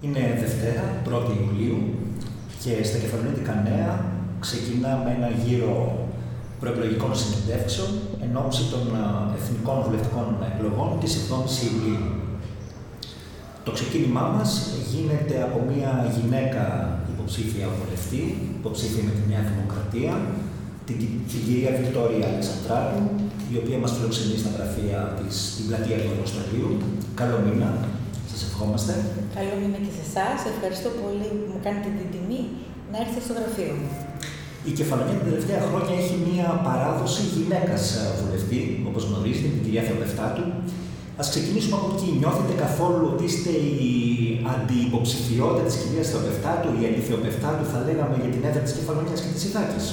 Είναι Δευτέρα, 1η Ιουλίου και στα Κεφαλονίτικα Νέα ξεκινάμε ένα γύρο προεκλογικών συνεντεύξεων εν ώψη των εθνικών βουλευτικών εκλογών της 7ης Ιουλίου. Το ξεκίνημά μας γίνεται από μια γυναίκα υποψήφια βουλευτή, υποψήφια με τη Νέα Δημοκρατία, την, την κυρία Βικτόρια Αλεξανδράτου, η οποία μας φιλοξενεί στα γραφεία της στην πλατεία του Αεροστολίου. Καλό μήνα, σας ευχόμαστε. Καλό μήνα και σε εσάς. Ευχαριστώ πολύ που μου κάνετε την τιμή να έρθετε στο γραφείο μου. Η Κεφαλονία τα τελευταία χρόνια έχει μία παράδοση γυναίκας βουλευτή, όπως γνωρίζετε, την κυρία Θεοπεφτάτου. Α ξεκινήσουμε από εκεί. Νιώθετε καθόλου ότι είστε η αντιυποψηφιότητα της κυρίας Θεοπεφτάτου, η αντιθεοπεφτάτου, θα λέγαμε, για την έδρα της Κεφαλονία και της Ιθάκης;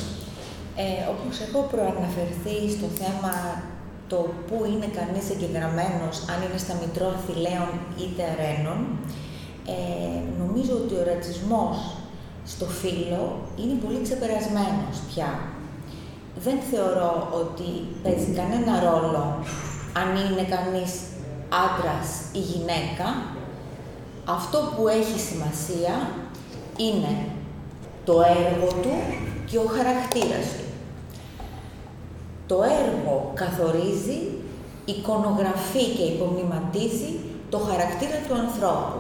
Ε, όπως έχω προαναφερθεί στο θέμα το πού είναι κανείς εγγεγραμμένος, αν είναι στα Μητρώα Θηλαίων είτε Αρένων, ε, νομίζω ότι ο ρατσισμός στο φύλλο είναι πολύ ξεπερασμένος πια. Δεν θεωρώ ότι παίζει κανένα ρόλο αν είναι κανείς άντρας ή γυναίκα. Αυτό που έχει σημασία είναι το έργο του και ο χαρακτήρας του. Το έργο καθορίζει, εικονογραφεί και υπομνηματίζει το χαρακτήρα του ανθρώπου.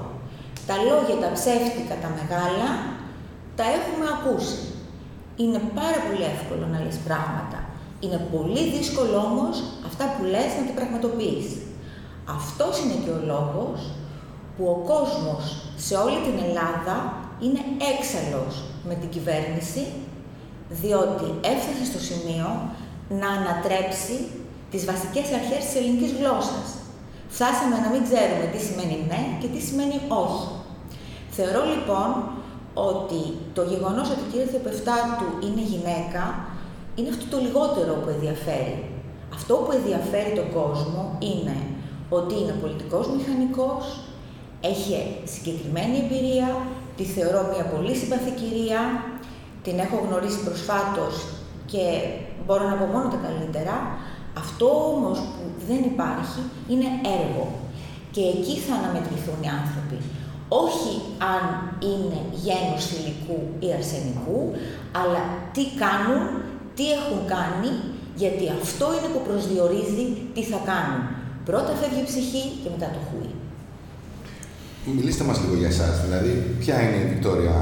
Τα λόγια, τα ψεύτικα, τα μεγάλα, τα έχουμε ακούσει. Είναι πάρα πολύ εύκολο να λες πράγματα. Είναι πολύ δύσκολο όμως αυτά που λες να τα πραγματοποιείς. Αυτός είναι και ο λόγος που ο κόσμος σε όλη την Ελλάδα είναι έξαλλος με την κυβέρνηση, διότι έφτασε στο σημείο να ανατρέψει τις βασικές αρχές της ελληνικής γλώσσας. Φτάσαμε να μην ξέρουμε τι σημαίνει ναι και τι σημαίνει όχι. Θεωρώ λοιπόν ότι το γεγονός ότι η κυρία Θεοπεφτάτου είναι γυναίκα είναι αυτό το λιγότερο που ενδιαφέρει. Αυτό που ενδιαφέρει τον κόσμο είναι ότι είναι πολιτικός μηχανικός, έχει συγκεκριμένη εμπειρία, τη θεωρώ μια πολύ συμπαθή κυρία, την έχω γνωρίσει προσφάτως και μπορώ να πω μόνο τα καλύτερα. Αυτό όμως που δεν υπάρχει είναι έργο. Και εκεί θα αναμετρηθούν οι άνθρωποι. Όχι αν είναι γένους θηλυκού ή αρσενικού, αλλά τι κάνουν, τι έχουν κάνει, γιατί αυτό είναι που προσδιορίζει τι θα κάνουν. Πρώτα φεύγει η ψυχή και μετά το χούι. Μιλήστε μας λίγο για εσάς, δηλαδή ποια είναι η Βικτόρια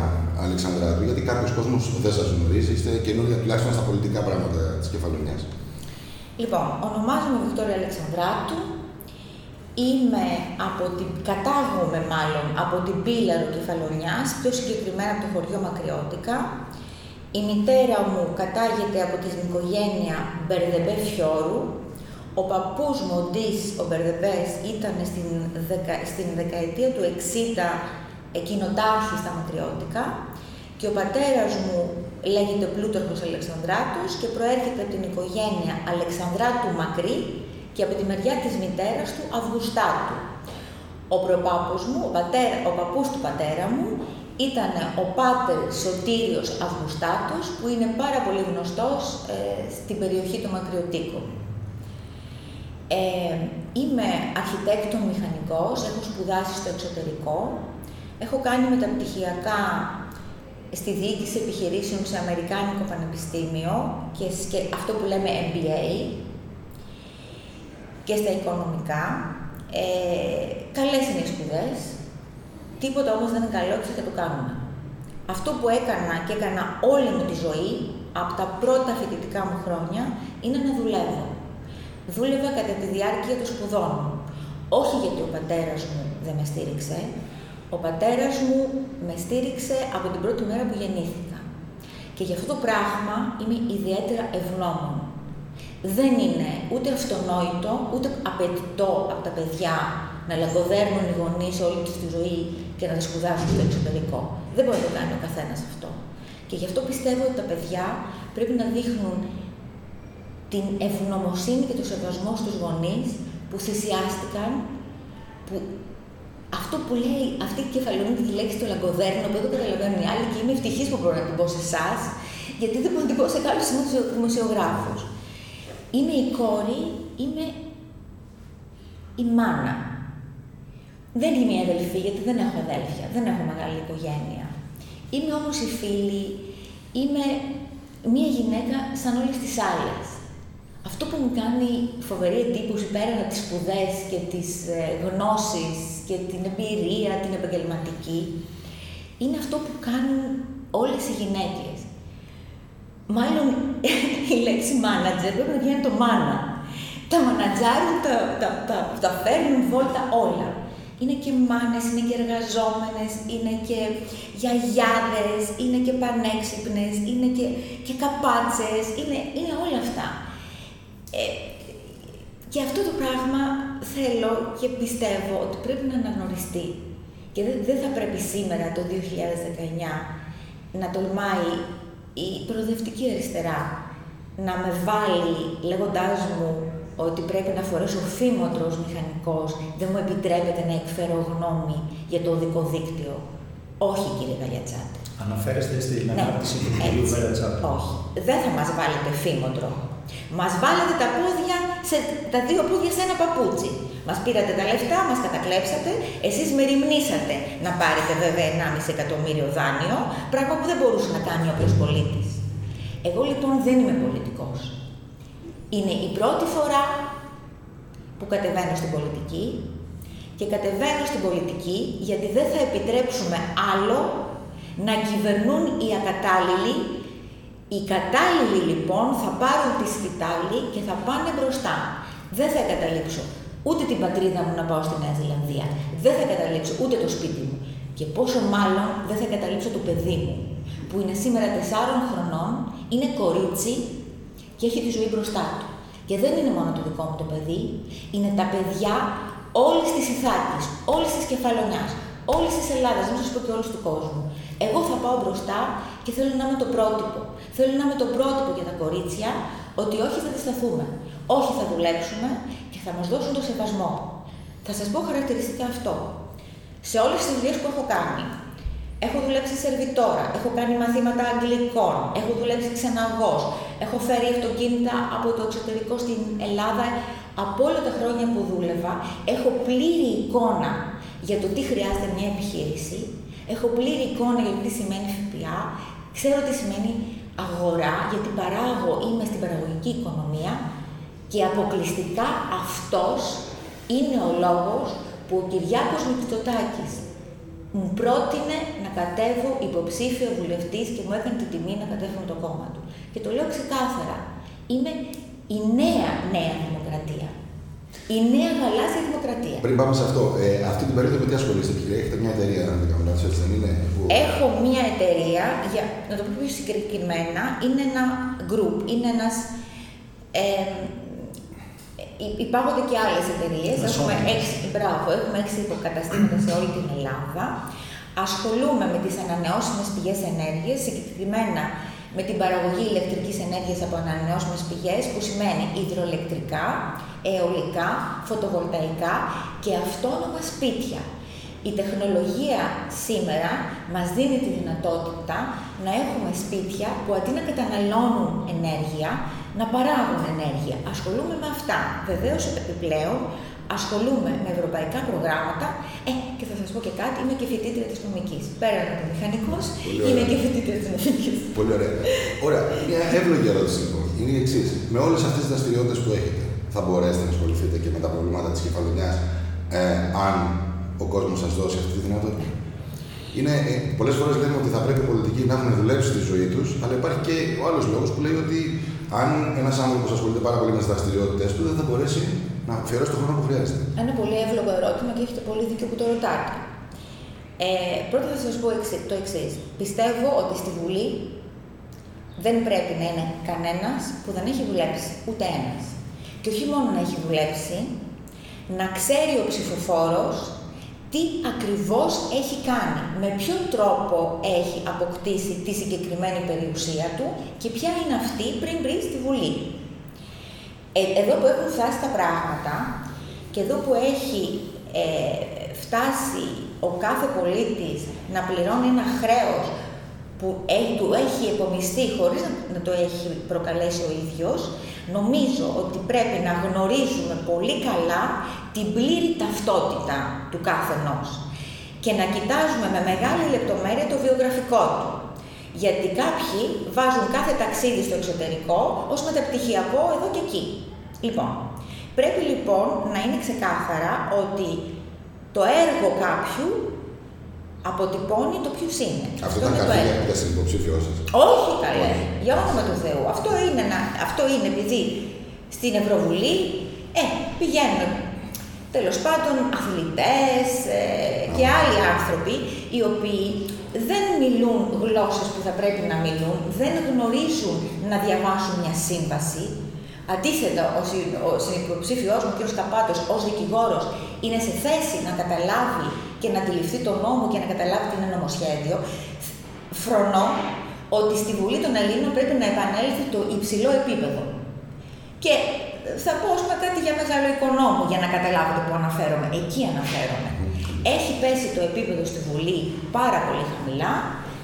Αλεξανδράτου, γιατί κάποιος κόσμος δεν σας γνωρίζει, είστε καινούργια τουλάχιστον στα πολιτικά πράγματα της Κεφαλονιάς. Λοιπόν, ονομάζομαι Βικτόρια Αλεξανδράτου. Είμαι από την, κατάγομαι μάλλον από την Πύλαρο Κεφαλονιάς, πιο συγκεκριμένα από το χωριό Μακριώτικα. Η μητέρα μου κατάγεται από την οικογένεια Μπερδεμπέ Φιόρου. Ο παππούς μου, ο Ντίς, ο Μπερδεμπές, ήταν στην, δεκα, στην δεκαετία του 60 εκεινοτάρχη στα Μακριώτικα και ο πατέρας μου λέγεται Πλούταρχος Αλεξανδράτος και προέρχεται από την οικογένεια Αλεξανδράτου Μακρύ και από τη μεριά της μητέρας του Αυγουστάτου. Ο προπάπος μου, ο, πατέρα, ο παππούς του πατέρα μου, ήταν ο πάτερ Σωτήριος Αυγουστάτος, που είναι πάρα πολύ γνωστός ε, στην περιοχή του Μακριωτίκου. Ε, είμαι αρχιτέκτον μηχανικός, έχω σπουδάσει στο εξωτερικό, έχω κάνει μεταπτυχιακά στη διοίκηση επιχειρήσεων σε Αμερικάνικο Πανεπιστήμιο και αυτό που λέμε MBA και στα οικονομικά. Ε, καλές είναι οι σπουδές, τίποτα όμως δεν είναι καλό και θα το κάνουμε. Αυτό που έκανα και έκανα όλη μου τη ζωή, από τα πρώτα φοιτητικά μου χρόνια, είναι να δουλεύω. Δούλευα κατά τη διάρκεια των σπουδών μου. Όχι γιατί ο πατέρας μου δεν με στήριξε, ο πατέρας μου με στήριξε από την πρώτη μέρα που γεννήθηκα. Και για αυτό το πράγμα είμαι ιδιαίτερα ευγνώμων. Δεν είναι ούτε αυτονόητο, ούτε απαιτητό από τα παιδιά να λαγκοδέρνουν οι γονείς όλη τους τη ζωή και να τα σπουδάσουν στο εξωτερικό. Δεν μπορεί να το κάνει ο καθένας αυτό. Και γι' αυτό πιστεύω ότι τα παιδιά πρέπει να δείχνουν την ευγνωμοσύνη και το σεβασμό στους γονείς που θυσιάστηκαν, που αυτό που λέει αυτή η κεφαλαιονή τη λέξη του λαγκοδέρνο, που δεν το καταλαβαίνουν οι άλλοι και είμαι ευτυχής που μπορώ να την πω σε εσάς, γιατί δεν μπορώ να την πω σε κάποιους δημοσιογράφους. Είμαι η κόρη, είμαι η μάνα. Δεν είμαι η αδελφή, γιατί δεν έχω αδέλφια, δεν έχω μεγάλη οικογένεια. Είμαι όμως η φίλη, είμαι μία γυναίκα σαν όλες τις άλλες. Αυτό που μου κάνει φοβερή εντύπωση πέρα από τις σπουδές και τις ε, γνώσεις και την εμπειρία, την επαγγελματική, είναι αυτό που κάνουν όλες οι γυναίκες. Μάλλον η λέξη manager πρέπει να γίνει το μάνα. Τα μανατζάρουν, τα, τα, τα, τα φέρνουν βόλτα όλα. Είναι και μάνες, είναι και εργαζόμενες, είναι και γιαγιάδες, είναι και πανέξυπνες, είναι και, και καπάτσες, είναι, είναι όλα αυτά. Ε, και αυτό το πράγμα θέλω και πιστεύω ότι πρέπει να αναγνωριστεί. Και δεν, δεν θα πρέπει σήμερα, το 2019, να τολμάει η προοδευτική αριστερά να με βάλει λέγοντάς μου ότι πρέπει να φορέσω φήμοτρος ως μηχανικός, δεν μου επιτρέπεται να εκφέρω γνώμη για το οδικό δίκτυο. Όχι, κύριε Γαλιατσάτη. Αναφέρεστε στην ναι, ανάπτυξη του κυρίου Βελατσάτη. Όχι. Δεν θα μας βάλετε φήμοτρο. Μας βάλετε τα πόδια, σε, τα δύο πόδια σε ένα παπούτσι. Μας πήρατε τα λεφτά, μας κατακλέψατε, εσείς με ρημνήσατε να πάρετε βέβαια 1,5 εκατομμύριο δάνειο, πράγμα που δεν μπορούσε να κάνει ο πολίτης. Εγώ λοιπόν δεν είμαι πολιτικός. Είναι η πρώτη φορά που κατεβαίνω στην πολιτική και κατεβαίνω στην πολιτική γιατί δεν θα επιτρέψουμε άλλο να κυβερνούν οι ακατάλληλοι. Οι κατάλληλοι λοιπόν θα πάρουν τη σκητάλη και θα πάνε μπροστά. Δεν θα καταλήξω ούτε την πατρίδα μου να πάω στη Νέα Ζηλανδία. Δεν θα καταλήξω ούτε το σπίτι μου. Και πόσο μάλλον δεν θα καταλήξω το παιδί μου, που είναι σήμερα 4 χρονών, είναι κορίτσι και έχει τη ζωή μπροστά του. Και δεν είναι μόνο το δικό μου το παιδί, είναι τα παιδιά όλης της Ιθάκης, όλης της Κεφαλονιάς, όλης της Ελλάδας, δεν σας πω και όλη του κόσμου. Εγώ θα πάω μπροστά και θέλω να είμαι το πρότυπο. Θέλω να είμαι το πρότυπο για τα κορίτσια ότι όχι θα αντισταθούμε, όχι θα δουλέψουμε και θα μας δώσουν το σεβασμό. Θα σας πω χαρακτηριστικά αυτό. Σε όλες τις δουλειές που έχω κάνει, Έχω δουλέψει σερβιτόρα, έχω κάνει μαθήματα αγγλικών, έχω δουλέψει ξεναγός, έχω φέρει αυτοκίνητα από το εξωτερικό στην Ελλάδα από όλα τα χρόνια που δούλευα. Έχω πλήρη εικόνα για το τι χρειάζεται μια επιχείρηση, έχω πλήρη εικόνα για το τι σημαίνει ΦΠΑ, ξέρω τι σημαίνει αγορά, γιατί παράγω, είμαι στην παραγωγική οικονομία και αποκλειστικά αυτός είναι ο λόγος που ο Κυριάκος Μητσοτάκης μου πρότεινε να κατέβω υποψήφιο βουλευτής και μου έκανε την τιμή να κατέβω με το κόμμα του. Και το λέω ξεκάθαρα. Είμαι η νέα νέα δημοκρατία. Η νέα γαλάζια δημοκρατία. Πριν πάμε σε αυτό, ε, αυτή την περίοδο με τι ασχολείστε, κύριε, έχετε μια εταιρεία, αν δεν κάνω λάθος, έτσι δεν είναι. Που... Έχω μια εταιρεία, για, να το πω πιο συγκεκριμένα, είναι ένα group, είναι ένας. Ε, Υπάρχουν και άλλες εταιρείες. Έχουμε έξι, μπράβο, έχουμε έξι υποκαταστήματα σε όλη την Ελλάδα. Ασχολούμαι με τις ανανεώσιμες πηγές ενέργειας, συγκεκριμένα με την παραγωγή ηλεκτρικής ενέργειας από ανανεώσιμες πηγές, που σημαίνει υδροελεκτρικά, αιωλικά, φωτοβολταϊκά και αυτόνομα σπίτια. Η τεχνολογία σήμερα μας δίνει τη δυνατότητα να έχουμε σπίτια που αντί να καταναλώνουν ενέργεια, να παράγουν ενέργεια. Ασχολούμαι με αυτά. Βεβαίως, επιπλέον, ασχολούμαι με ευρωπαϊκά προγράμματα. Ε, και θα σας πω και κάτι, είμαι και φοιτήτρια της νομικής. Πέρα από το μηχανικός, είμαι και φοιτήτρια της νομικής. Πολύ ωραία. Ωραία. Μια εύλογη ερώτηση λοιπόν. Είναι η εξής. Με όλες αυτές τις δραστηριότητες που έχετε, θα μπορέσετε να ασχοληθείτε και με τα προβλήματα της κεφαλονιάς, ε, αν ο κόσμος σας δώσει αυτή τη δυνατότητα; Είναι, ε, πολλές φορές λέμε ότι θα πρέπει οι πολιτικοί να έχουν δουλέψει τη ζωή τους, αλλά υπάρχει και ο άλλος λόγος που λέει ότι αν ένας άνθρωπος ασχολείται πάρα πολύ με τις δραστηριότητες του, δεν θα μπορέσει να αφιερώσει τον χρόνο που χρειάζεται. Ένα πολύ εύλογο ερώτημα και έχετε πολύ δίκιο που το ρωτάτε. Ε, πρώτα θα σας πω το εξής. Πιστεύω ότι στη Βουλή δεν πρέπει να είναι κανένας που δεν έχει δουλέψει, ούτε ένας. Και όχι μόνο να έχει δουλέψει, να ξέρει ο ψηφοφόρος τι ακριβώς έχει κάνει, με ποιον τρόπο έχει αποκτήσει τη συγκεκριμένη περιουσία του και ποια είναι αυτή πριν μπει στη Βουλή. Ε, εδώ που έχουν φτάσει τα πράγματα και εδώ που έχει ε, φτάσει ο κάθε πολίτης να πληρώνει ένα χρέος που του έχει επομιστεί χωρίς να το έχει προκαλέσει ο ίδιος, νομίζω ότι πρέπει να γνωρίζουμε πολύ καλά την πλήρη ταυτότητα του κάθε και να κοιτάζουμε με μεγάλη λεπτομέρεια το βιογραφικό του. Γιατί κάποιοι βάζουν κάθε ταξίδι στο εξωτερικό ως μεταπτυχιακό εδώ και εκεί. Λοιπόν, πρέπει λοιπόν να είναι ξεκάθαρα ότι το έργο κάποιου αποτυπώνει το ποιο είναι. Αυτό, ήταν κάτι για στην υποψήφιό σας. Όχι καλέ, για όνομα του Θεού. Αυτό είναι, αυτό είναι επειδή στην Ευρωβουλή ε, πηγαίνουν τέλος πάντων αθλητές ε, και άλλοι άνθρωποι οι οποίοι δεν μιλούν γλώσσες που θα πρέπει να μιλούν, δεν γνωρίζουν να διαβάσουν μια σύμβαση. Αντίθετα, ο συνυποψήφιό μου, ο κ. Καπάτος, ως δικηγόρος, είναι σε θέση να καταλάβει και να αντιληφθεί τον νόμο και να καταλάβει τι είναι νομοσχέδιο. Φρονώ ότι στη Βουλή των Ελλήνων πρέπει να επανέλθει το υψηλό επίπεδο. Και θα πω πούμε, κάτι για μεγάλο οικονόμο για να καταλάβετε που αναφέρομαι. Εκεί αναφέρομαι. Έχει πέσει το επίπεδο στη Βουλή πάρα πολύ χαμηλά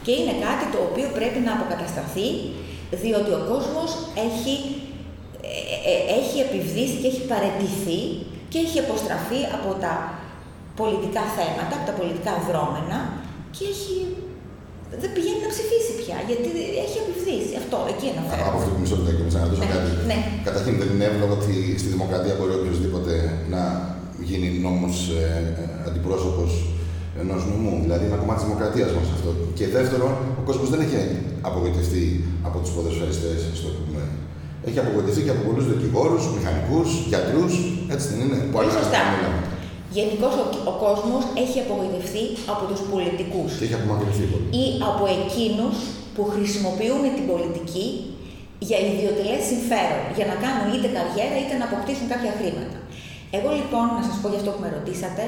και είναι κάτι το οποίο πρέπει να αποκατασταθεί διότι ο κόσμος έχει, ε, ε, έχει επιβδίσει και έχει παρετηθεί και έχει αποστραφεί από τα πολιτικά θέματα, από τα πολιτικά δρόμενα και έχει δεν πηγαίνει να ψηφίσει πια, γιατί έχει επιβδίσει. Αυτό, εκεί αναφέρω. Από αυτό που μισό λεπτό να ρωτήσω ναι, κάτι. Ναι. Καταρχήν, δεν είναι εύλογο ότι στη δημοκρατία μπορεί οποιοδήποτε να γίνει νόμος ε, αντιπρόσωπος ενός νομού. Δηλαδή, είναι ένα κομμάτι της δημοκρατίας μας αυτό. Και δεύτερον, ο κόσμος δεν έχει απογοητευτεί από τους ποδοσφαιριστές, στο πούμε. Έχει απογοητευτεί και από πολλούς δικηγόρους, μηχανικούς, γιατρούς. Έτσι δεν είναι. Που Σωστά. Γενικώς ο, ο κόσμος έχει απογοητευτεί από τους πολιτικούς. Και έχει απομακρυνθεί Ή από εκείνους που χρησιμοποιούν την πολιτική για ιδιωτελές συμφέρον, για να κάνουν είτε καριέρα είτε να αποκτήσουν κάποια χρήματα. Εγώ λοιπόν, να σας πω για αυτό που με ρωτήσατε,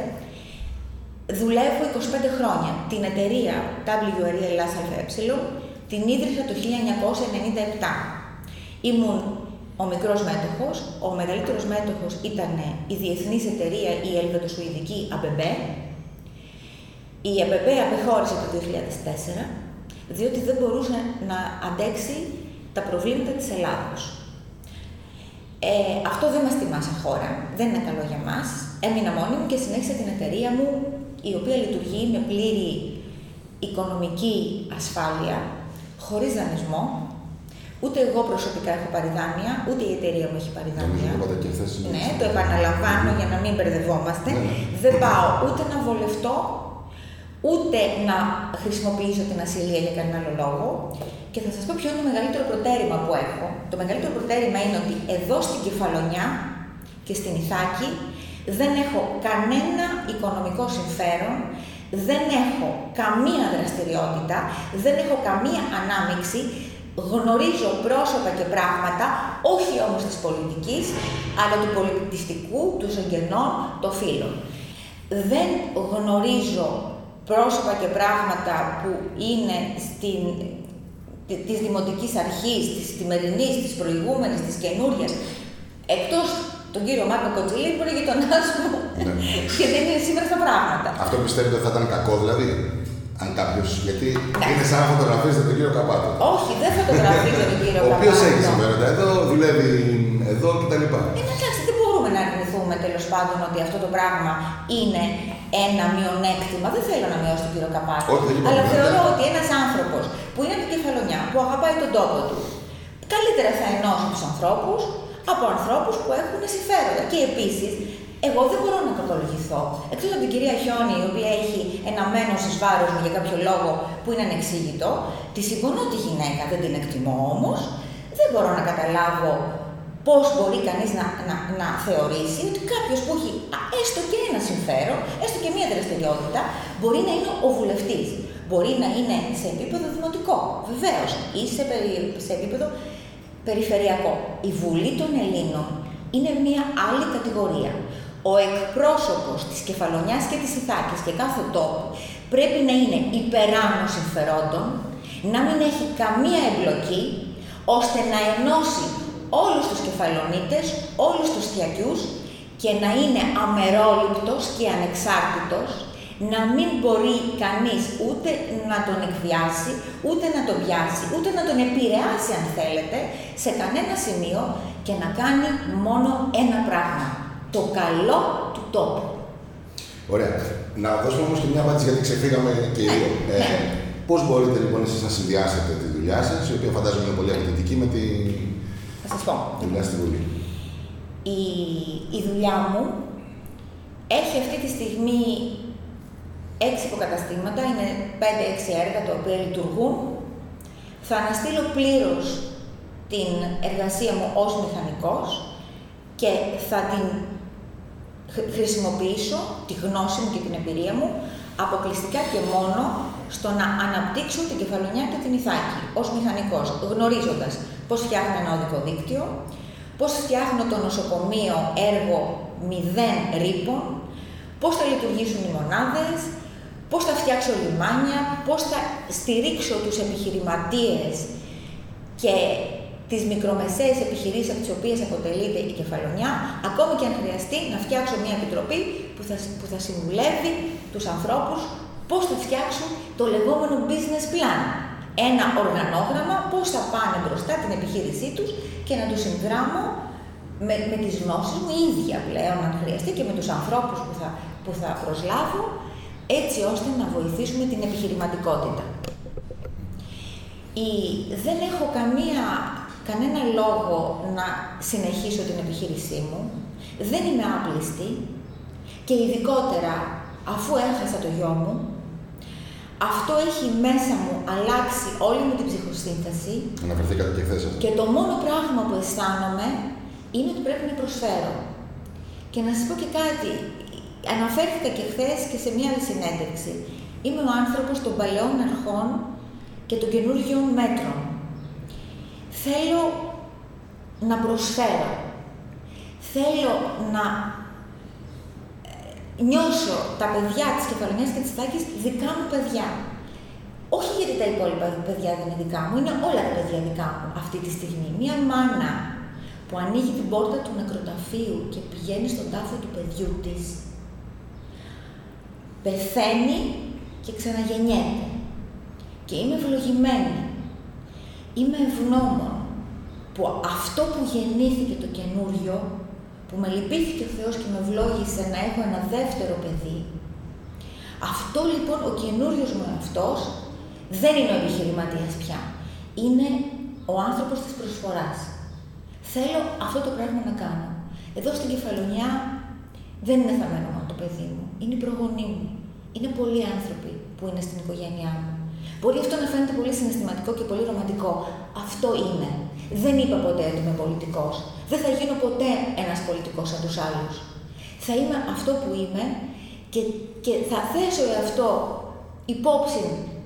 δουλεύω 25 χρόνια. Την εταιρεία WRE Ελλάς ΑΕ την ίδρυσα το 1997. Ήμουν ο μικρός μέτοχος, ο μεγαλύτερος μέτοχος ήταν η διεθνής εταιρεία η Ελβετοσουηδική ΑΠΕΠ. Η ΑΠΕΠ απεχώρησε το 2004, διότι δεν μπορούσε να αντέξει τα προβλήματα της Ελλάδος. Ε, αυτό δεν μας τιμά σαν χώρα, δεν είναι καλό για μας. Έμεινα μόνη μου και συνέχισα την εταιρεία μου, η οποία λειτουργεί με πλήρη οικονομική ασφάλεια, χωρίς δανεισμό, Ούτε εγώ προσωπικά έχω πάρει δάνεια, ούτε η εταιρεία μου έχει πάρει δάνεια. Ναι, το επαναλαμβάνω για να μην μπερδευόμαστε. Ναι, ναι. Δεν πάω ούτε να βολευτώ, ούτε να χρησιμοποιήσω την ασυλία για κανένα άλλο λόγο. Και θα σας πω ποιο είναι το μεγαλύτερο προτέρημα που έχω. Το μεγαλύτερο προτέρημα είναι ότι εδώ στην Κεφαλονιά και στην Ιθάκη δεν έχω κανένα οικονομικό συμφέρον, δεν έχω καμία δραστηριότητα, δεν έχω καμία ανάμειξη, γνωρίζω πρόσωπα και πράγματα, όχι όμως της πολιτικής, αλλά του πολιτιστικού, του συγγενών, των φίλων. Δεν γνωρίζω πρόσωπα και πράγματα που είναι στην, της δημοτικής αρχής, της σημερινής, της προηγούμενης, της καινούριας, εκτός τον κύριο Μάρκο Κοτζηλή που είναι γειτονάς μου ναι. και δεν είναι σήμερα στα πράγματα. Αυτό πιστεύετε ότι θα ήταν κακό δηλαδή; Αν κάποιο. Γιατί ναι. είναι σαν να φωτογραφίζετε τον κύριο Καπάτο. Όχι, δεν φωτογραφίζω τον κύριο Καπάτο. Ο οποίος έχει συμφέροντα εδώ, δουλεύει εδώ κτλ. Ε, εντάξει, δεν μπορούμε να αρνηθούμε τέλος πάντων ότι αυτό το πράγμα είναι ένα μειονέκτημα. Δεν θέλω να μειώσω τον κύριο Καπάτο. Όχι, αλλά θεωρώ ότι ένας άνθρωπος που είναι από την κεφαλονιά, που αγαπάει τον τόπο του, καλύτερα θα ενώσει τους ανθρώπους από ανθρώπους που έχουν συμφέροντα. Και επίσης εγώ δεν μπορώ να κατολογηθώ. Εκτός από την κυρία Χιόνι, η οποία έχει ένα μένο ει βάρος μου για κάποιο λόγο που είναι ανεξήγητο, τη συμφωνώ τη γυναίκα, δεν την εκτιμώ όμως, δεν μπορώ να καταλάβω πώς μπορεί κανείς να, να, να θεωρήσει ότι κάποιος που έχει έστω και ένα συμφέρον, έστω και μία δραστηριότητα, μπορεί να είναι ο βουλευτής. Μπορεί να είναι σε επίπεδο δημοτικό, βεβαίως, ή σε, σε επίπεδο περιφερειακό. Η Βουλή των Ελλήνων είναι μία άλλη κατηγορία ο εκπρόσωπος της Κεφαλονιάς και της Ιθάκης και κάθε τόπου πρέπει να είναι υπεράνω συμφερόντων, να μην έχει καμία εμπλοκή, ώστε να ενώσει όλους τους κεφαλονίτες, όλους τους θιακιούς και να είναι αμερόληπτος και ανεξάρτητος, να μην μπορεί κανείς ούτε να τον εκβιάσει, ούτε να τον πιάσει, ούτε να τον επηρεάσει αν θέλετε, σε κανένα σημείο και να κάνει μόνο ένα πράγμα, το καλό του τόπου. Ωραία. Να δώσουμε όμως και μια απάντηση γιατί ξεφύγαμε και οι Ναι, δύο. ναι. Ε, πώς μπορείτε λοιπόν εσείς να συνδυάσετε τη δουλειά σας, η οποία φαντάζομαι είναι πολύ απαιτητική, με τη Θα σας πω. δουλειά στη Βουλή; Η, η δουλειά μου έχει αυτή τη στιγμή έξι υποκαταστήματα, είναι 5-6 έργα τα οποία λειτουργούν. Θα αναστείλω πλήρως την εργασία μου ως μηχανικός και θα την χρ- χρησιμοποιήσω, τη γνώση μου και την εμπειρία μου, αποκλειστικά και μόνο στο να αναπτύξω την κεφαλονιά και την Ιθάκη ως μηχανικός, γνωρίζοντας πώς φτιάχνω ένα οδικό δίκτυο, πώς φτιάχνω το νοσοκομείο έργο μηδέν ρήπων, πώς θα λειτουργήσουν οι μονάδες, πώς θα φτιάξω λιμάνια, πώς θα στηρίξω τους επιχειρηματίες και τις μικρομεσαίες επιχειρήσεις από τις οποίες αποτελείται η κεφαλονιά, ακόμη και αν χρειαστεί να φτιάξω μια επιτροπή που θα, που θα συμβουλεύει τους ανθρώπους πώς θα φτιάξουν το λεγόμενο business plan. Ένα οργανόγραμμα, πώς θα πάνε μπροστά την επιχείρησή τους και να τους συνδράμω με, με τις γνώσεις μου ίδια πλέον, αν χρειαστεί, και με τους ανθρώπους που θα, που θα προσλάβω, έτσι ώστε να βοηθήσουμε την επιχειρηματικότητα. Η, δεν έχω καμία, κανένα λόγο να συνεχίσω την επιχείρησή μου. Δεν είμαι άπληστη και ειδικότερα αφού έχασα το γιο μου, αυτό έχει μέσα μου αλλάξει όλη μου την ψυχοσύνθεση Αναφερθήκατε και χθες αυτό. και το μόνο πράγμα που αισθάνομαι είναι ότι πρέπει να προσφέρω. Και να σας πω και κάτι, αναφέρθηκα και χθες και σε μια άλλη συνέντευξη. Είμαι ο άνθρωπος των παλαιών αρχών και των καινούργιων μέτρων. Θέλω να προσφέρω. Θέλω να ε, νιώσω τα παιδιά της Κεφαλονιάς και της Τάκης δικά μου παιδιά. Όχι γιατί τα υπόλοιπα παιδιά δεν είναι δικά μου, είναι όλα τα παιδιά δικά μου αυτή τη στιγμή. Μία μάνα που ανοίγει την πόρτα του νεκροταφείου και πηγαίνει στον τάφο του παιδιού της, πεθαίνει και ξαναγεννιέται. Και είμαι ευλογημένη. Είμαι ευγνώμων που αυτό που γεννήθηκε το καινούριο, που με λυπήθηκε ο Θεός και με ευλόγησε να έχω ένα δεύτερο παιδί, αυτό λοιπόν ο καινούριος μου αυτός δεν είναι ο επιχειρηματίας πια. Είναι ο άνθρωπος της προσφοράς. Θέλω αυτό το πράγμα να κάνω. Εδώ στην Κεφαλονιά δεν είναι θαμένο μόνο το παιδί μου. Είναι η προγονή μου. Είναι πολλοί άνθρωποι που είναι στην οικογένειά μου. Μπορεί αυτό να φαίνεται πολύ συναισθηματικό και πολύ ρομαντικό. Αυτό είναι. Δεν είπα ποτέ ότι είμαι πολιτικός. Δεν θα γίνω ποτέ ένας πολιτικός σαν τους άλλους. Θα είμαι αυτό που είμαι και, και θα θέσω αυτό υπόψη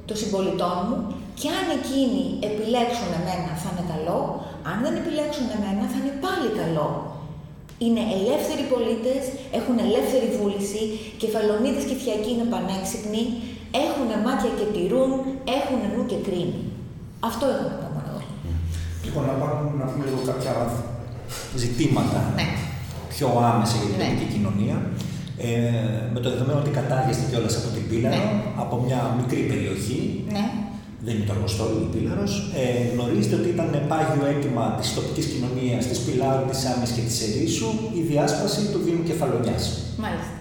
των συμπολιτών μου και αν εκείνοι επιλέξουν εμένα θα είναι καλό, αν δεν επιλέξουν εμένα θα είναι πάλι καλό. Είναι ελεύθεροι πολίτες, έχουν ελεύθερη βούληση, κεφαλονίδες και φιακοί είναι πανέξυπνοι, έχουν μάτια και τηρούν, έχουν νου και κρίνει. Αυτό έχω να πω μόνο εγώ. Λοιπόν, να, πάρουμε, να πούμε λίγο κάποια ζητήματα Ναι. πιο άμεσα για την Ναι. ελληνική κοινωνία. Ε, με το δεδομένο ότι κατάγεστε κιόλας από την Πύλαρο, Ναι. από μια μικρή περιοχή, Ναι. δεν είναι το Αργοστόλι η Πύλαρος, ε, γνωρίζετε ότι ήταν πάγιο αίτημα της τοπικής κοινωνίας, της Πυλάρου, της Άμης και της Ερήσου, η διάσπαση του Δήμου Κεφαλονιάς. Μάλιστα.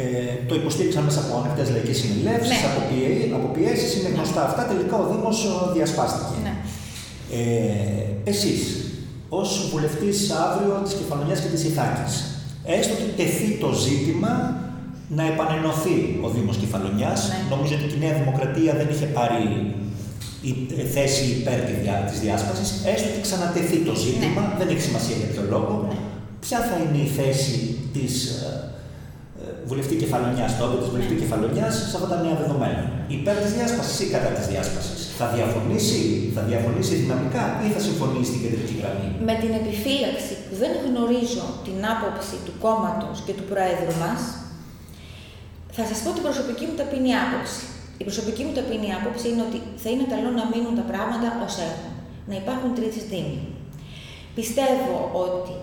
Ε, το υποστήριξαν μέσα από ανοιχτές λαϊκές συνελεύσεις, Ναι. από, πιέ- από πιέσεις, είναι γνωστά αυτά. Τελικά ο Δήμος διασπάστηκε. Ναι. Ε, Εσείς, ως βουλευτής αύριο της Κεφαλονιάς και της Ιθάκης, έστω ότι τεθεί το ζήτημα να επανενωθεί ο Δήμος Κεφαλονιάς. Ναι. Νομίζω ότι η Νέα Δημοκρατία δεν είχε πάρει η ε, θέση υπέρ τη διά- της διάσπασης. Έστω ότι ξανατεθεί το ζήτημα, δεν έχει σημασία για ποιο λόγο. Ναι. Ποια θα είναι η θέση της ε, ε, βουλευτή κεφαλονιάς τότε, της βουλευτή Ναι. κεφαλονιάς σε αυτά τα νέα δεδομένα. Υπέρ της διάσπασης ή κατά της διάσπασης. Θα διαφωνήσει, θα διαφωνήσει δυναμικά ή θα συμφωνήσει στην κεντρική γραμμή; Με την επιφύλαξη που δεν γνωρίζω την άποψη του κόμματος και του Προέδρου μας, θα σας πω την προσωπική μου ταπεινή άποψη. Η προσωπική μου ταπεινή άποψη είναι ότι θα είναι καλό να μείνουν τα πράγματα ως έχουν. Να υπάρχουν τρεις δήμοι. Πιστεύω ότι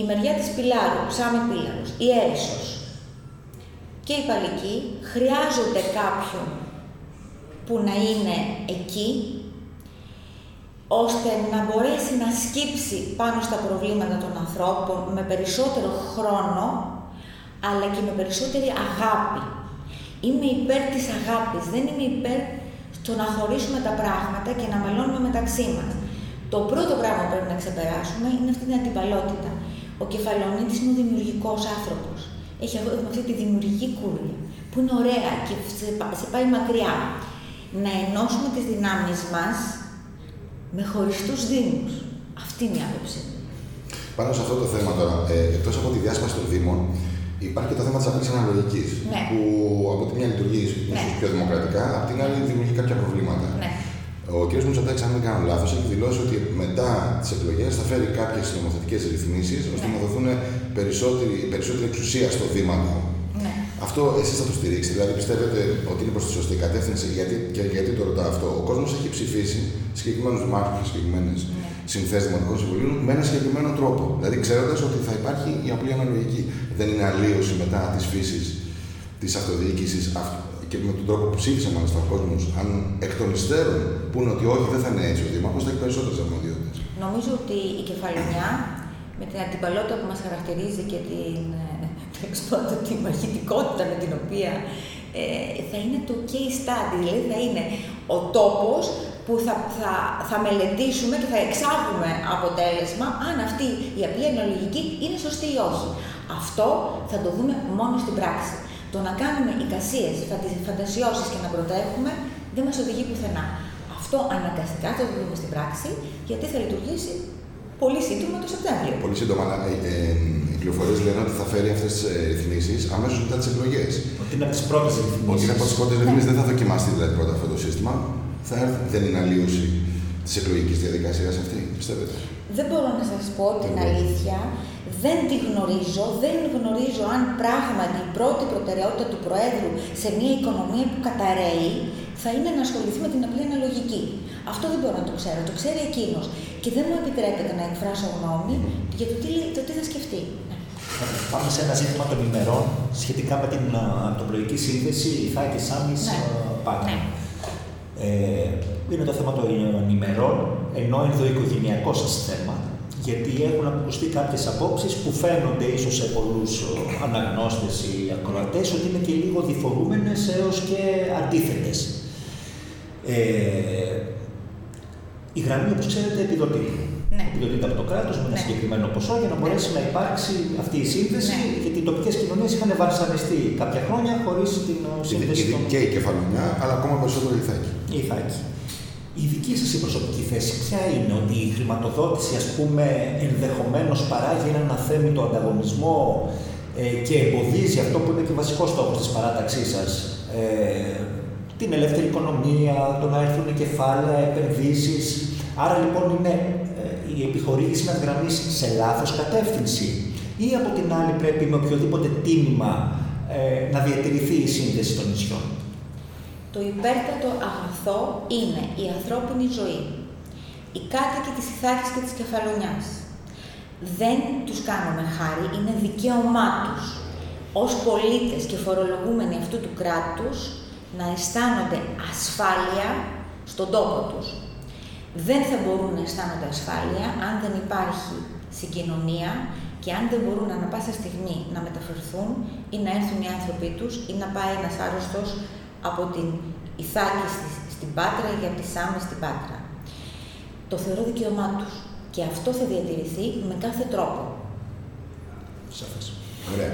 η μεριά της Πυλάρου, Σάμι Πύλαρος, η Έρισος και οι παλικοί χρειάζονται κάποιον που να είναι εκεί, ώστε να μπορέσει να σκύψει πάνω στα προβλήματα των ανθρώπων με περισσότερο χρόνο, αλλά και με περισσότερη αγάπη. Είμαι υπέρ της αγάπης, δεν είμαι υπέρ στο να χωρίσουμε τα πράγματα και να μελώνουμε μεταξύ μας. Το πρώτο πράγμα που πρέπει να ξεπεράσουμε είναι αυτή την αντιπαλότητα. Ο κεφαλονίτης είναι ο δημιουργικός άνθρωπος. Έχει αυτή τη δημιουργική κούρια, που είναι ωραία και σε πάει μακριά. Να ενώσουμε τις δυνάμεις μας με χωριστούς δήμους. Αυτή είναι η άποψη. Πάνω σε αυτό το θέμα τώρα, ε, εκτός από τη διάσπαση των δήμων, Υπάρχει και το θέμα της απλή αναλογικής. Ναι. Που από τη μία λειτουργεί ναι. πιο δημοκρατικά, από την άλλη δημιουργεί κάποια προβλήματα. Ναι. Ο κ. Μητσοτάκης, αν δεν κάνω λάθος, έχει δηλώσει ότι μετά τις εκλογές θα φέρει κάποιες νομοθετικές ρυθμίσεις ώστε ναι. να δοθούν περισσότερη, περισσότερη εξουσία στο δήμαρχο. Ναι. Αυτό εσείς θα το στηρίξετε, δηλαδή πιστεύετε ότι είναι προς τη σωστή κατεύθυνση, γιατί, και γιατί το ρωτάω αυτό; Ο κόσμος έχει ψηφίσει συγκεκριμένους δημάρχου και συγκεκριμένες ναι. συνθέσεις δημοτικών συμβουλίων με ένα συγκεκριμένο τρόπο. Δηλαδή ξέροντας ότι θα υπάρχει η απλή αναλογική. Δεν είναι αλλίωση μετά της φύσης της αυτοδιοίκησης και με τον τρόπο που ψήφισε μάλιστα ο κόσμος, αν εκ των υστέρων πούνε ότι όχι, δεν θα είναι έτσι, ο Δήμαρχος θα έχει περισσότερες αρμοδιότητες. Νομίζω ότι η κεφαλονιά με την αντιπαλότητα που μας χαρακτηρίζει και την, ε, τη μαχητικότητα με την οποία ε, θα είναι το case study, δηλαδή θα είναι ο τόπος που θα, θα, θα μελετήσουμε και θα εξάγουμε αποτέλεσμα αν αυτή η απλή αναλογική είναι σωστή ή όχι. Αυτό θα το δούμε μόνο στην πράξη. Το να κάνουμε εικασίες, φαντασιώσεις και να προτρέχουμε δεν μας οδηγεί πουθενά. Αυτό αναγκαστικά θα το δούμε στην πράξη, γιατί θα λειτουργήσει πολύ σύντομα το Σεπτέμβριο. Πολύ σύντομα, αλλά ε, ε, οι πληροφορίες λένε ότι θα φέρει αυτές τις ε, ρυθμίσεις αμέσως μετά τις εκλογές. Ότι είναι από τις πρώτες ρυθμίσεις. Ότι είναι από τις πρώτες ρυθμίσεις, δεν θα δοκιμαστεί δηλαδή πρώτα αυτό το σύστημα. Θα έρθει, δεν είναι αλλίωση της εκλογικής διαδικασίας αυτή, πιστεύετε; Δεν μπορώ να σας πω την αλήθεια, δεν τη γνωρίζω, δεν γνωρίζω αν πράγματι η πρώτη προτεραιότητα του Προέδρου σε μια οικονομία που καταραίει θα είναι να ασχοληθεί με την απλή αναλογική. Αυτό δεν μπορώ να το ξέρω, το ξέρει εκείνος. Και δεν μου επιτρέπεται να εκφράσω γνώμη για το τι, το τι θα σκεφτεί. Πάμε σε ένα ζήτημα των ημερών σχετικά με την αντοπλοϊκή σύνδεση Ιθάκη Σάμι ναι. ναι. Ε, είναι το θέμα των ημερών, ενώ ενδοοικογενειακό σας θέμα, γιατί έχουν ακουστεί κάποιες απόψεις που φαίνονται ίσως σε πολλούς αναγνώστες ή ακροατές ότι είναι και λίγο διφορούμενες έως και αντίθετες. Ε, η γραμμή, όπως ξέρετε, επιδοτείται. Ναι. Επιδοτείται από το κράτος με ένα ναι. συγκεκριμένο ποσό για να ναι. μπορέσει να υπάρξει αυτή η σύνδεση. Ναι. Γιατί οι τοπικές κοινωνίες είχαν βασανιστεί κάποια χρόνια χωρίς την σύνδεση. Και, των... και η κεφαλονιά, αλλά ακόμα περισσότερο η Ιθάκη. Η Ιθάκη. Η δική σας η προσωπική θέση ποια είναι, ότι η χρηματοδότηση ας πούμε ενδεχομένως παράγει έναν αθέμητο ανταγωνισμό ε, και εμποδίζει αυτό που είναι και βασικό στόχος της παράταξής σας, ε, την ελεύθερη οικονομία, το να έρθουν κεφάλαια, επενδύσεις. Άρα λοιπόν είναι ε, η επιχορήγηση μιας γραμμής σε λάθος κατεύθυνση ή από την άλλη πρέπει με οποιοδήποτε τίμημα ε, να διατηρηθεί η σύνδεση των νησιών. Το υπέρτατο αγαθό είναι η ανθρώπινη ζωή. Οι κάτοικοι της Ιθάκης και της Κεφαλονιάς. Δεν τους κάνουμε χάρη, είναι δικαίωμά τους ως πολίτες και φορολογούμενοι αυτού του κράτους να αισθάνονται ασφάλεια στον τόπο τους. Δεν θα μπορούν να αισθάνονται ασφάλεια αν δεν υπάρχει συγκοινωνία και αν δεν μπορούν ανα πάσα στιγμή να μεταφερθούν ή να έρθουν οι άνθρωποι τους ή να πάει ένας άρρωστος από την Ιθάκη στην Πάτρα ή από τη Σάμι στην Πάτρα. Το θεωρώ δικαίωμά τους και αυτό θα διατηρηθεί με κάθε τρόπο. Σαφές. Ωραία.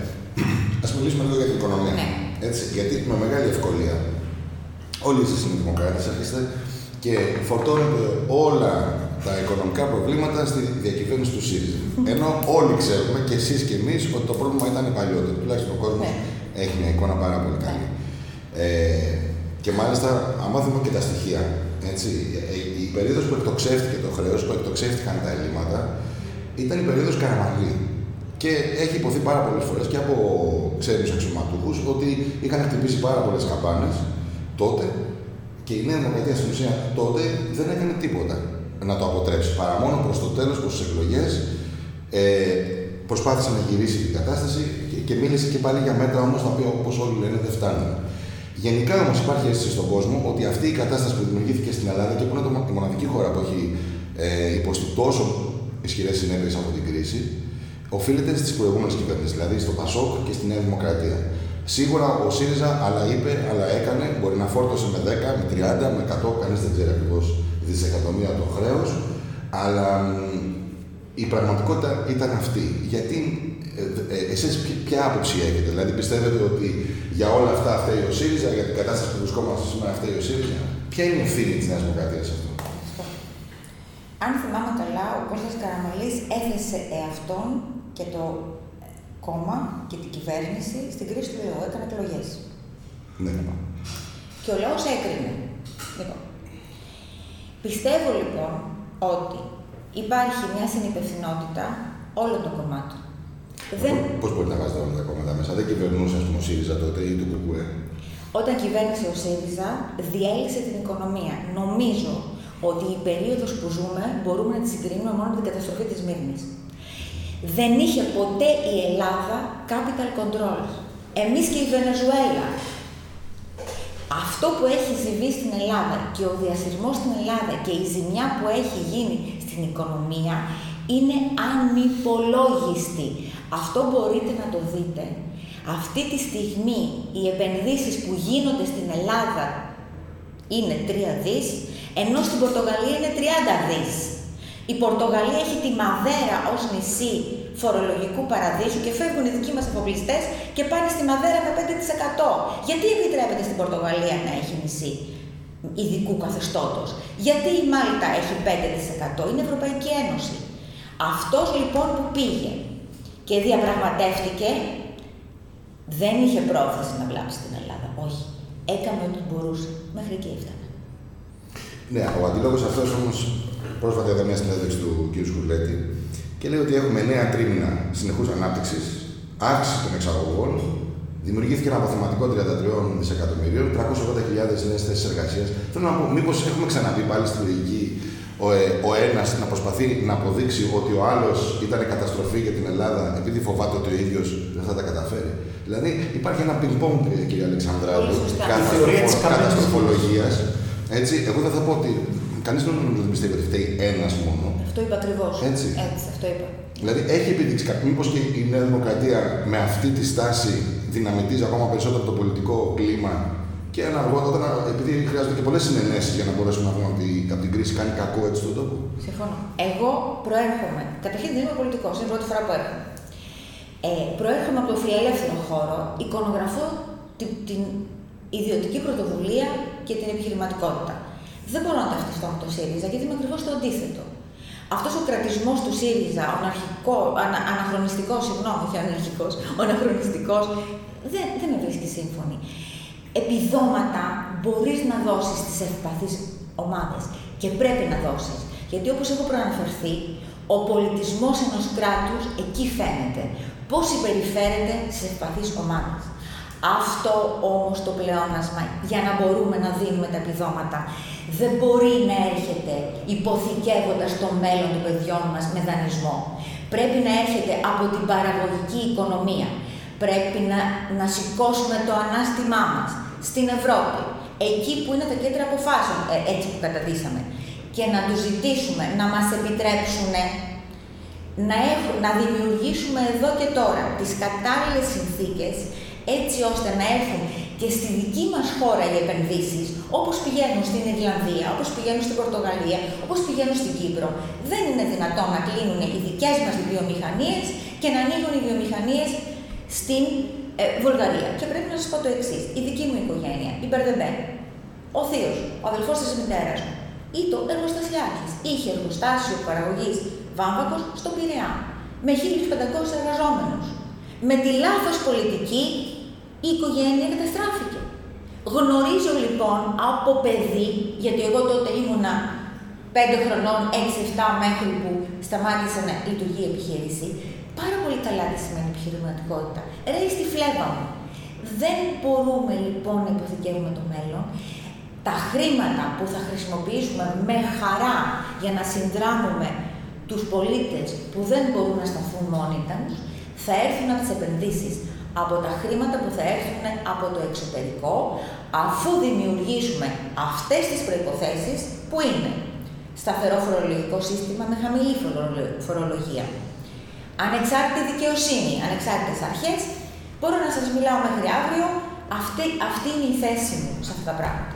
Ας μιλήσουμε λίγο για την οικονομία. Ναι. Έτσι, γιατί με μεγάλη ευκολία όλοι εσείς οι δημοκράτες έρχεστε και φορτώνετε όλα τα οικονομικά προβλήματα στη διακυβέρνηση του ΣΥΡΙΖΑ. Ενώ όλοι ξέρουμε και εσείς και εμείς ότι το πρόβλημα ήταν παλιότερο. Τουλάχιστον ο κόσμος ναι. έχει μια εικόνα πάρα πολύ καλή. Ε, και μάλιστα, άμα δούμε και τα στοιχεία, έτσι, ε, η περίοδος που εκτοξεύτηκε το χρέος, που εκτοξεύτηκαν τα ελλείμματα, ήταν η περίοδος Καραμαλή. Και έχει υποθεί πάρα πολλές φορές και από ξένους αξιωματούχους ότι είχαν χτυπήσει πάρα πολλές καμπάνες τότε και η Νέα Δημοκρατία στην ουσία τότε δεν έκανε τίποτα να το αποτρέψει. Παρά μόνο προς το τέλος, προς τις εκλογές, ε, προσπάθησε να γυρίσει την κατάσταση και και μίλησε και πάλι για μέτρα όμως τα οποία όπως όλοι λένε δεν φτάνουν. Γενικά όμως υπάρχει αίσθηση στον κόσμο ότι αυτή η κατάσταση που δημιουργήθηκε στην Ελλάδα και που είναι η μοναδική χώρα που έχει ε, υποστεί τόσο ισχυρές συνέπειες από την κρίση, οφείλεται στις προηγούμενες κυβερνήσεις, δηλαδή στο Πασόκ και στη Νέα Δημοκρατία. Σίγουρα ο ΣΥΡΙΖΑ άλλα είπε, άλλα έκανε, μπορεί να φόρτωσε με 10, με 30, με 100, κανείς δεν ξέρει ακριβώς δισεκατομμύρια το χρέος, αλλά η πραγματικότητα ήταν αυτή. Γιατί ε, ε, εσείς ποια άποψη έχετε, δηλαδή πιστεύετε ότι για όλα αυτά φταίει ο ΣΥΡΙΖΑ, για την κατάσταση που βρισκόμαστε σήμερα φταίει ο ΣΥΡΙΖΑ; Ποια είναι η ευθύνη της Νέας Δημοκρατίας αυτό; Αν θυμάμαι καλά, ο Κώστας Καραμαλής έθεσε εαυτόν και το κόμμα και την κυβέρνηση στην κρίση του λαού. Έκανε εκλογές. Ναι. Και ο λαός έκρινε. Λοιπόν, πιστεύω λοιπόν ότι υπάρχει μια συνυπευθυνότητα όλων των κομμάτων. Δεν... Πώ μπορεί να βάζετε όλα τα κόμματα μέσα, δεν κυβερνούσε πούμε, ο ΣΥΡΙΖΑ τότε ή το ΚΚΕ. Όταν κυβέρνησε ο ΣΥΡΙΖΑ, διέλυσε την οικονομία. Νομίζω ότι η περίοδος που ζούμε μπορούμε να τη συγκρίνουμε μόνο με την καταστροφή της Μύρνης. Δεν είχε ποτέ η Ελλάδα capital control. Εμείς και η Βενεζουέλα. Αυτό που έχει συμβεί στην Ελλάδα και ο διασυρμός στην Ελλάδα και η ζημιά που έχει γίνει στην οικονομία είναι ανυπολόγιστη. Αυτό μπορείτε να το δείτε. Αυτή τη στιγμή οι επενδύσεις που γίνονται στην Ελλάδα είναι 3 δις, ενώ στην Πορτογαλία είναι 30 δις. Η Πορτογαλία έχει τη Μαδέρα ως νησί φορολογικού παραδείσου και φεύγουν οι δικοί μας εφοπλιστές και πάνε στη Μαδέρα με 5%. Γιατί επιτρέπεται στην Πορτογαλία να έχει νησί ειδικού καθεστώτος; Γιατί η Μάλτα έχει 5%. Είναι Ευρωπαϊκή Ένωση. Αυτός λοιπόν που πήγε και διαπραγματεύτηκε δεν είχε πρόθεση να βλάψει την Ελλάδα. Όχι. Έκανε ό,τι μπορούσε. Μέχρι εκεί έφτανε. Ναι, ο αντίλογο αυτός όμως πρόσφατα είδα μια συνέντευξη του κ. Σκουρλέτη και λέει ότι έχουμε νέα τρίμηνα συνεχούς ανάπτυξης, αύξηση των εξαγωγών, δημιουργήθηκε ένα αποθεματικό 33 δισεκατομμυρίων, 380.000 νέες θέσεις εργασίας. Θέλω να πω, μήπως έχουμε ξαναπεί πάλι στη λογική ο, ε, ο ένας να προσπαθεί να αποδείξει ότι ο άλλος ήταν καταστροφή για την Ελλάδα επειδή φοβάται ότι ο ίδιος δεν θα τα καταφέρει. Δηλαδή υπάρχει ένα πινκ-πονγκ, κύριε Αλεξανδράτου, καταστροφολογίας. Έτσι, εγώ δεν θα πω ότι κανείς δεν νομίζω πιστεύει ότι φταίει ένας μόνο. Αυτό είπα ακριβώς. Έτσι. Έτσι, αυτό είπα. Δηλαδή έχει επιδείξει κάτι. Μήπως και η Νέα Δημοκρατία με αυτή τη στάση δυναμητίζει ακόμα περισσότερο το πολιτικό κλίμα και ένα αργότερα, επειδή χρειάζονται και πολλές συνενέσεις για να μπορέσουμε να πούμε ότι από την κρίση κάνει κακό έτσι στον τόπο. Συμφωνώ. Εγώ προέρχομαι. Καταρχήν δεν είμαι πολιτικός, είναι η πρώτη φορά που έρχομαι. Ε, προέρχομαι από το φιλελεύθερο χώρο, εικονογραφώ την, την ιδιωτική πρωτοβουλία και την επιχειρηματικότητα. Δεν μπορώ να ταυτιστώ με το ΣΥΡΙΖΑ γιατί είμαι ακριβώς το αντίθετο. Αυτός ο κρατισμός του ΣΥΡΙΖΑ, ο αναρχικό, ανα, αναχρονιστικός, συγγνώμη, όχι αναρχικός, ο αναχρονιστικός, δεν, δεν με βρίσκει σύμφωνη. Επιδόματα μπορείς να δώσεις στις ευπαθείς ομάδες και πρέπει να δώσεις. Γιατί όπως έχω προαναφερθεί, ο πολιτισμός ενός κράτους εκεί φαίνεται. Πώς συμπεριφέρεται στις ευπαθείς ομάδες. Αυτό όμως το πλεόνασμα για να μπορούμε να δίνουμε τα επιδόματα δεν μπορεί να έρχεται υποθηκεύοντας το μέλλον των παιδιών μας με δανεισμό. Πρέπει να έρχεται από την παραγωγική οικονομία. Πρέπει να, να σηκώσουμε το ανάστημά μας στην Ευρώπη, εκεί που είναι τα κέντρα αποφάσεων, ε, έτσι που καταδύσαμε, και να τους ζητήσουμε να μας επιτρέψουν να, να δημιουργήσουμε εδώ και τώρα τις κατάλληλες συνθήκες έτσι ώστε να έρθουν και στη δική μας χώρα οι επενδύσεις, όπως πηγαίνουν στην Ιρλανδία, όπως πηγαίνουν στην Πορτογαλία, όπως πηγαίνουν στην Κύπρο. Δεν είναι δυνατόν να κλείνουν οι δικές μας βιομηχανίες και να ανοίγουν οι βιομηχανίες στην ε, Βουλγαρία. Και πρέπει να σας πω το εξής. Η δική μου οικογένεια, η Μπερδεμπέ, ο θείος, ο αδελφός της μητέρας μου, ή το εργοστασιάρχης, είχε εργοστάσιο παραγωγής βάμβακος στον Πειραιά, με 1.500 εργαζόμενους. Με τη λάθος πολιτική η οικογένεια καταστράφηκε. Γνωρίζω λοιπόν από παιδί, γιατί εγώ τότε ήμουνα 5 χρονών, 6-7 μέχρι που σταμάτησε να λειτουργεί η επιχείρηση, πάρα πολύ καλά τι σημαίνει επιχειρηματικότητα. Ρέει στη φλέβα μου. Δεν μπορούμε λοιπόν να υποθηκεύουμε το μέλλον. Τα χρήματα που θα χρησιμοποιήσουμε με χαρά για να συνδράμουμε τους πολίτες που δεν μπορούν να σταθούν μόνοι τους, θα έρθουν από τις επενδύσεις από τα χρήματα που θα έρθουν από το εξωτερικό, αφού δημιουργήσουμε αυτές τις προϋποθέσεις που είναι σταθερό φορολογικό σύστημα με χαμηλή φορολογία, ανεξάρτητη δικαιοσύνη, ανεξάρτητες αρχές, μπορώ να σας μιλάω μέχρι αύριο, αυτή, αυτή είναι η θέση μου σε αυτά τα πράγματα.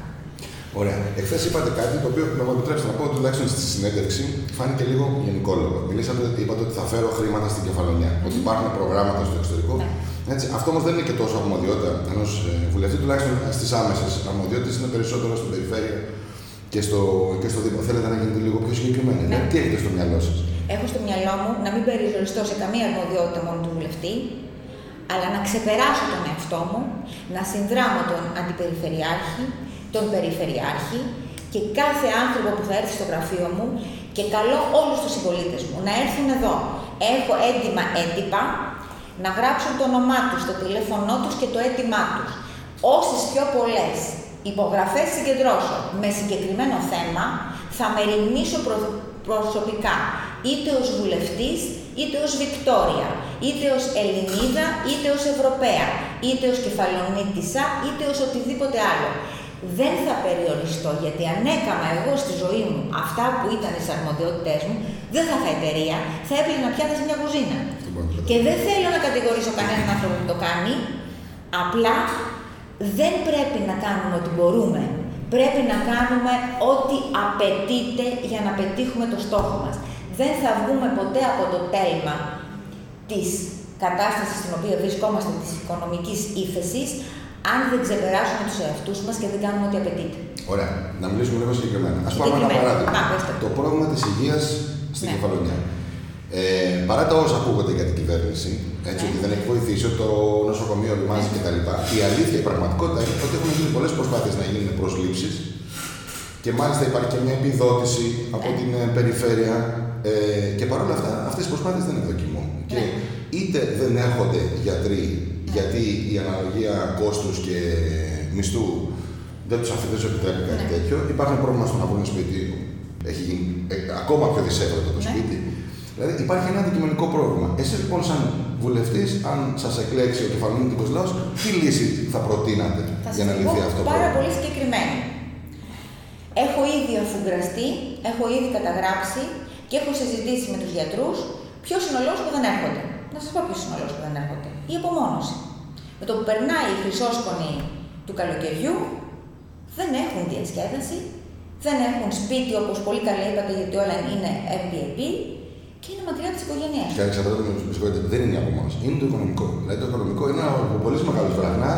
Ωραία. Εχθές είπατε κάτι το οποίο να μου επιτρέψετε να πω τουλάχιστον στη συνέντευξη φάνηκε λίγο γενικόλογο. Μιλήσατε, είπατε ότι θα φέρω χρήματα στην κεφαλονιά, ότι υπάρχουν προγράμματα στο εξωτερικό. Ναι. Έτσι. Αυτό όμως δεν είναι και τόσο αρμοδιότητα ενός ε, βουλευτή, τουλάχιστον στις άμεσες αρμοδιότητες είναι περισσότερο στην περιφέρεια και στο, και στο Δήμο. Θέλετε να γίνετε λίγο πιο συγκεκριμένοι. Ναι. Τι έχετε στο μυαλό σας; Έχω στο μυαλό μου να μην περιοριστώ σε καμία αρμοδιότητα μόνο του βουλευτή, αλλά να ξεπεράσω τον εαυτό μου, να συνδράμω τον αντιπεριφερειάρχη, τον Περιφερειάρχη και κάθε άνθρωπο που θα έρθει στο γραφείο μου και καλώ όλους τους συμπολίτες μου να έρθουν εδώ. Έχω έντοιμα έντυπα να γράψουν το όνομά τους, το τηλέφωνό τους και το έντυμά τους. Όσες πιο πολλές υπογραφές συγκεντρώσω με συγκεκριμένο θέμα, θα με προσωπικά, είτε ως βουλευτής, είτε ως Βικτόρια, είτε ως Ελληνίδα, είτε ως Ευρωπαία, είτε ως Κεφαλονίτισσα, είτε ως οτιδήποτε άλλο δεν θα περιοριστώ, γιατί αν έκανα εγώ στη ζωή μου αυτά που ήταν οι αρμοδιότητές μου, δεν θα είχα εταιρεία, θα έπαιρνα πιάτα σε μια κουζίνα. Και δεν θέλω να κατηγορήσω κανέναν άνθρωπο που το κάνει, απλά δεν πρέπει να κάνουμε ό,τι μπορούμε. Πρέπει να κάνουμε ό,τι απαιτείται για να πετύχουμε το στόχο μας. Δεν θα βγούμε ποτέ από το τέλμα της κατάστασης στην οποία βρισκόμαστε, της οικονομικής ύφεσης, αν δεν ξεπεράσουμε τους εαυτούς μας και δεν κάνουμε ό,τι απαιτείται. Ωραία. Να μιλήσουμε λίγο συγκεκριμένα. Α πούμε ένα παράδειγμα. το πρόβλημα της υγείας στην ναι. κεφαλονιά. Ε, παρά τα όσα ακούγονται για την κυβέρνηση, έτσι ναι. ότι δεν έχει βοηθήσει το νοσοκομείο οριμάζει κτλ. Η αλήθεια, η πραγματικότητα είναι ότι έχουν γίνει πολλές προσπάθειες να γίνουν προσλήψεις και μάλιστα υπάρχει και μια επιδότηση από ναι. την ε, περιφέρεια. Ε, και παρόλα αυτά, αυτές οι προσπάθειες δεν ευδοκιμούν. Και ναι. είτε δεν έρχονται γιατροί γιατί η αναλογία κόστους και μισθού δεν τους αφήνει, δεν επιτρέπει κάτι ναι. τέτοιο. Υπάρχει ένα πρόβλημα στο να βρουν σπίτι. Έχει γίνει ε, ακόμα πιο δυσέβρετο το ναι. σπίτι. Δηλαδή υπάρχει ένα αντικειμενικό πρόβλημα. Εσεί λοιπόν, σαν βουλευτής, αν σας εκλέξει ο κεφαλαιονίτικο λαός, τι λύση θα προτείνατε θα για να λυθεί αυτό το πρόβλημα; Πάρα πολύ συγκεκριμένη. Έχω ήδη αφουγκραστεί, έχω ήδη καταγράψει και έχω συζητήσει με τους γιατρούς ποιος είναι ο λόγο που δεν έρχονται. Να σας πω ποιος είναι ο λόγο που δεν έρχονται. Η απομόνωση. Με το που περνάει η χρυσόσκονη του καλοκαιριού, δεν έχουν διασκέδαση, δεν έχουν σπίτι όπως πολύ καλά είπατε, γιατί όλα είναι Airbnb και είναι μακριά της οικογένειας. Και εξαρτάται με συγχωρείτε, δεν είναι η απομόνωση. Είναι το οικονομικό. Δηλαδή το οικονομικό είναι ένα πολύ μεγάλος βραγνά,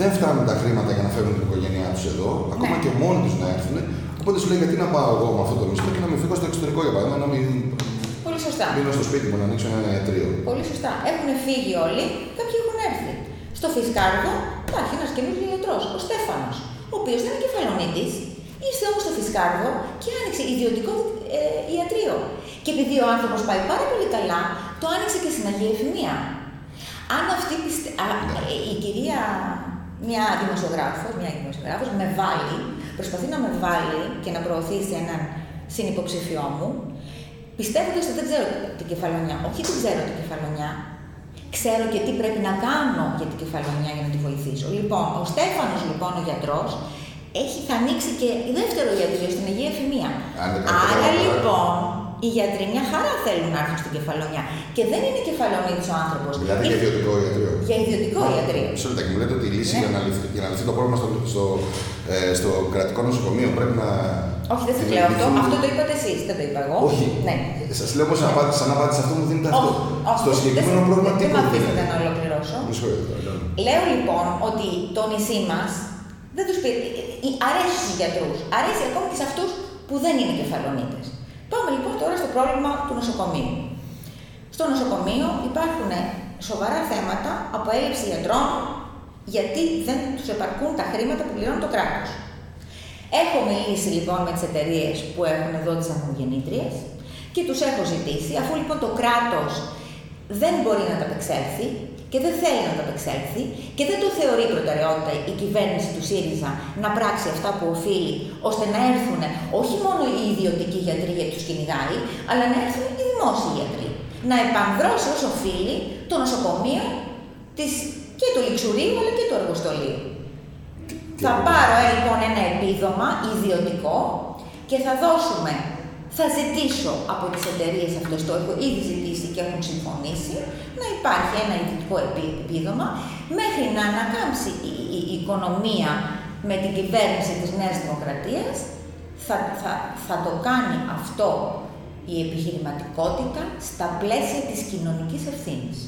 δεν φτάνουν τα χρήματα για να φέρουν την οικογένειά τους εδώ, ακόμα ναι. και μόνοι τους να έρθουν. Οπότε σου λέει γιατί να πάω εγώ με αυτό το μισθό και να μην φύγω στο εξωτερικό για παράδειγμα, να μην Πολύ σωστά. Μείνω στο σπίτι μου να ανοίξω ένα ιατρείο. Πολύ σωστά. Έχουν φύγει όλοι, κάποιοι έχουν έρθει. Στο Φισκάρδο υπάρχει ένας καινούργιος γιατρός, ο Στέφανος, ο οποίος δεν είναι κεφαλονίτης, ήρθε όμως στο Φισκάρδο και άνοιξε ιδιωτικό ε, ιατρείο. Και επειδή ο άνθρωπος πάει πάρα πολύ καλά, το άνοιξε και στην Αγία Εφημεία. Αν αυτή πιστε... Ναι. Ε, η κυρία, μια δημοσιογράφος, μια δημοσιογράφος, με βάλει, προσπαθεί να με βάλει και να προωθήσει έναν συνυποψηφιό μου, Πιστεύοντα ότι δεν ξέρω την κεφαλονιά. Όχι, δεν ξέρω την κεφαλονιά. Ξέρω και τι πρέπει να κάνω για την κεφαλονιά για να τη βοηθήσω. Λοιπόν, ο Στέφανος, λοιπόν, ο γιατρός, έχει, θα ανοίξει και δεύτερο ιατρείο στην Αγία Εφημεία. Άρα λοιπόν, οι γιατροί μια χαρά θέλουν να έρθουν στην κεφαλονιά. Και δεν είναι κεφαλονίδη ο άνθρωπος. Δηλαδή για ιδιωτικό ιατρείο. Για ιδιωτικό ιατρείο. Μισό λεπτό, μου λέτε ότι η λύση ναι. για, να λυθεί, για να λυθεί το πρόβλημα στο, στο, ε, στο κρατικό νοσοκομείο πρέπει να όχι, δεν σα λέω αυτό. Αυτό το είπατε εσείς, δεν το είπα εγώ. Όχι. Ναι. Σας λέω πώ να απάντησα, αν απάντησα αυτό μου δίνετε αυτό. Όχι, Στο συγκεκριμένο πρόβλημα τι Δεν με αφήσετε να ολοκληρώσω. Λέω λοιπόν ότι το νησί μας δεν τους πει. Αρέσει στους γιατρούς. Αρέσει ακόμη και σε αυτούς που δεν είναι κεφαλονίτες. Πάμε λοιπόν τώρα στο πρόβλημα του νοσοκομείου. Στο νοσοκομείο υπάρχουν σοβαρά θέματα από έλλειψη γιατρών γιατί δεν τους επαρκούν τα χρήματα που πληρώνει το κράτος. Έχω μιλήσει λοιπόν με τις εταιρείες που έχουν εδώ τις ανεμογεννήτριες και τους έχω ζητήσει, αφού λοιπόν το κράτος δεν μπορεί να τα απεξέλθει και δεν θέλει να τα απεξέλθει και δεν το θεωρεί προτεραιότητα η κυβέρνηση του ΣΥΡΙΖΑ να πράξει αυτά που οφείλει, ώστε να έρθουν όχι μόνο οι ιδιωτικοί γιατροί γιατί τους κυνηγάει, αλλά να έρθουν οι δημόσιοι γιατροί. Να επανδρώσει όσο οφείλει το νοσοκομείο της και και του Λιξουρίου αλλά και του Αργοστολίου. Θα πάρω ε, λοιπόν ένα επίδομα ιδιωτικό και θα δώσουμε, θα ζητήσω από τις εταιρείες αυτές, το έχω ήδη ζητήσει και έχουν συμφωνήσει, να υπάρχει ένα ιδιωτικό επίδομα μέχρι να ανακάμψει η, η, η οικονομία με την κυβέρνηση της Νέας Δημοκρατίας, θα, θα, θα το κάνει αυτό η επιχειρηματικότητα στα πλαίσια της κοινωνικής ευθύνης.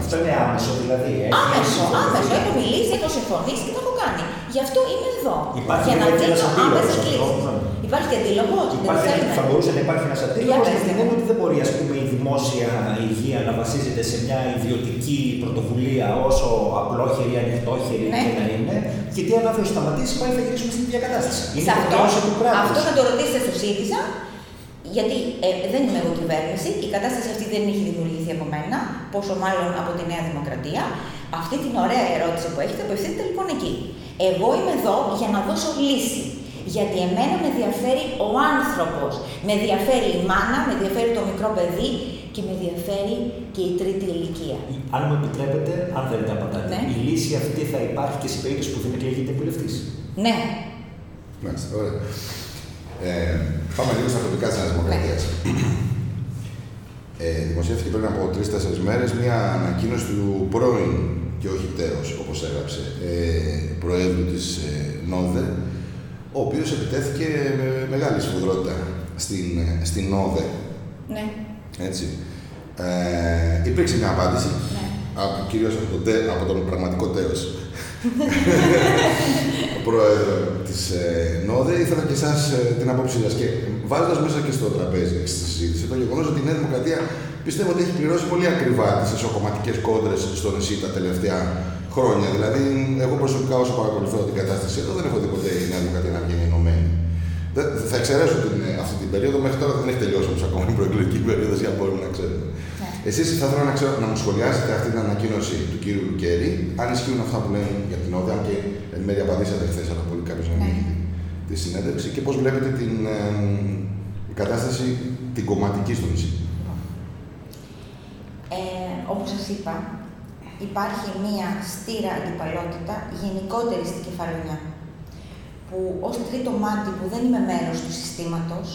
Αυτό είναι άμεσο δηλαδή. Άμεσο, άμεσο. Έχω μιλήσει, έχω συμφωνήσει και το έχω κάνει. Γι' αυτό είμαι εδώ. Υπάρχει για να δηλαδή δίνω άμεσα κλήσει. ναι. Υπάρχει και αντίλογο. Υπάρχει, θα μπορούσε να υπάρχει ένας αντίλογος Για στην την έννοια ότι δεν μπορεί ας πούμε, η δημόσια υγεία να βασίζεται σε μια ιδιωτική πρωτοβουλία όσο απλόχερη, ανοιχτόχερη Ναι. και να είναι. Γιατί αν αυτό σταματήσει, πάλι θα γυρίσουμε στην ίδια κατάσταση. Σε Είναι αυτό, υποχρέωση του κράτους. αυτό θα το ρωτήσετε στο ΣΥΡΙΖΑ, γιατί ε, δεν είμαι εγώ κυβέρνηση, η κατάσταση αυτή δεν έχει δημιουργηθεί από μένα, πόσο μάλλον από τη Νέα Δημοκρατία. Αυτή την ωραία ερώτηση που έχετε απευθύνεται λοιπόν εκεί. Εγώ είμαι εδώ για να δώσω λύση. Γιατί εμένα με ενδιαφέρει ο άνθρωπος. Με ενδιαφέρει η μάνα, με ενδιαφέρει το μικρό παιδί και με ενδιαφέρει και η τρίτη ηλικία. Αν μου επιτρέπετε, αν δεν τα απαντάτε, Ναι. η λύση αυτή θα υπάρχει και σε περίπτωση που δεν εκλέγεται βουλευτής. Ναι, Μάλιστα, ωραία. Ε, πάμε λίγο στα τοπικά της Νέας Δημοκρατίας. Ε, δημοσιεύτηκε πριν από τρει-τέσσερι μέρες μια ανακοίνωση του πρώην και όχι τέο, όπως έγραψε, ε, προέδρου της ε, ΝΟΔΕ, ο οποίος επιτέθηκε με μεγάλη σφοδρότητα στην, ε, στην ΝΟΔΕ. ναι, Έτσι. Ε, υπήρξε μια απάντηση, ναι. από, κυρίως από τον, τε- από τον πραγματικό τέος πρόεδρο της ε, ΝΟΔΕ. Ήθελα και εσάς ε, την απόψη σας και βάζοντας μέσα και στο τραπέζι και στη συζήτηση το γεγονός ότι η Νέα Δημοκρατία πιστεύω ότι έχει πληρώσει πολύ ακριβά τις εσωκομματικές κόντρες στο νησί τα τελευταία χρόνια. Δηλαδή, εγώ προσωπικά όσο παρακολουθώ την κατάσταση εδώ δεν έχω δει ποτέ η Νέα Δημοκρατία να βγαίνει ενωμένη. Δεν- Θα εξαιρέσω την, ε, αυτή την περίοδο, μέχρι τώρα δεν έχει τελειώσει όμως ακόμα η προεκλογική περίοδος για να μπορούμε να ξέρουμε. Ναι. Εσείς θα ήθελα να, ξέρω, να μου σχολιάσετε αυτή την ανακοίνωση του κύριου Λουκέρη, αν ισχύουν αυτά που λένε για την ΟΔΕ, αν και εν μέρει απαντήσατε χθες, αλλά πολύ κάποιο να μην Ναι. έχει δει της συνέντευξης και πώς βλέπετε την ε, η κατάσταση την κομματική στο νησί. Ε, όπως σας είπα, υπάρχει μία στήρα αντιπαλότητα γενικότερη στην κεφαλονιά, που ως τρίτο μάτι που δεν είμαι μέρος του συστήματος,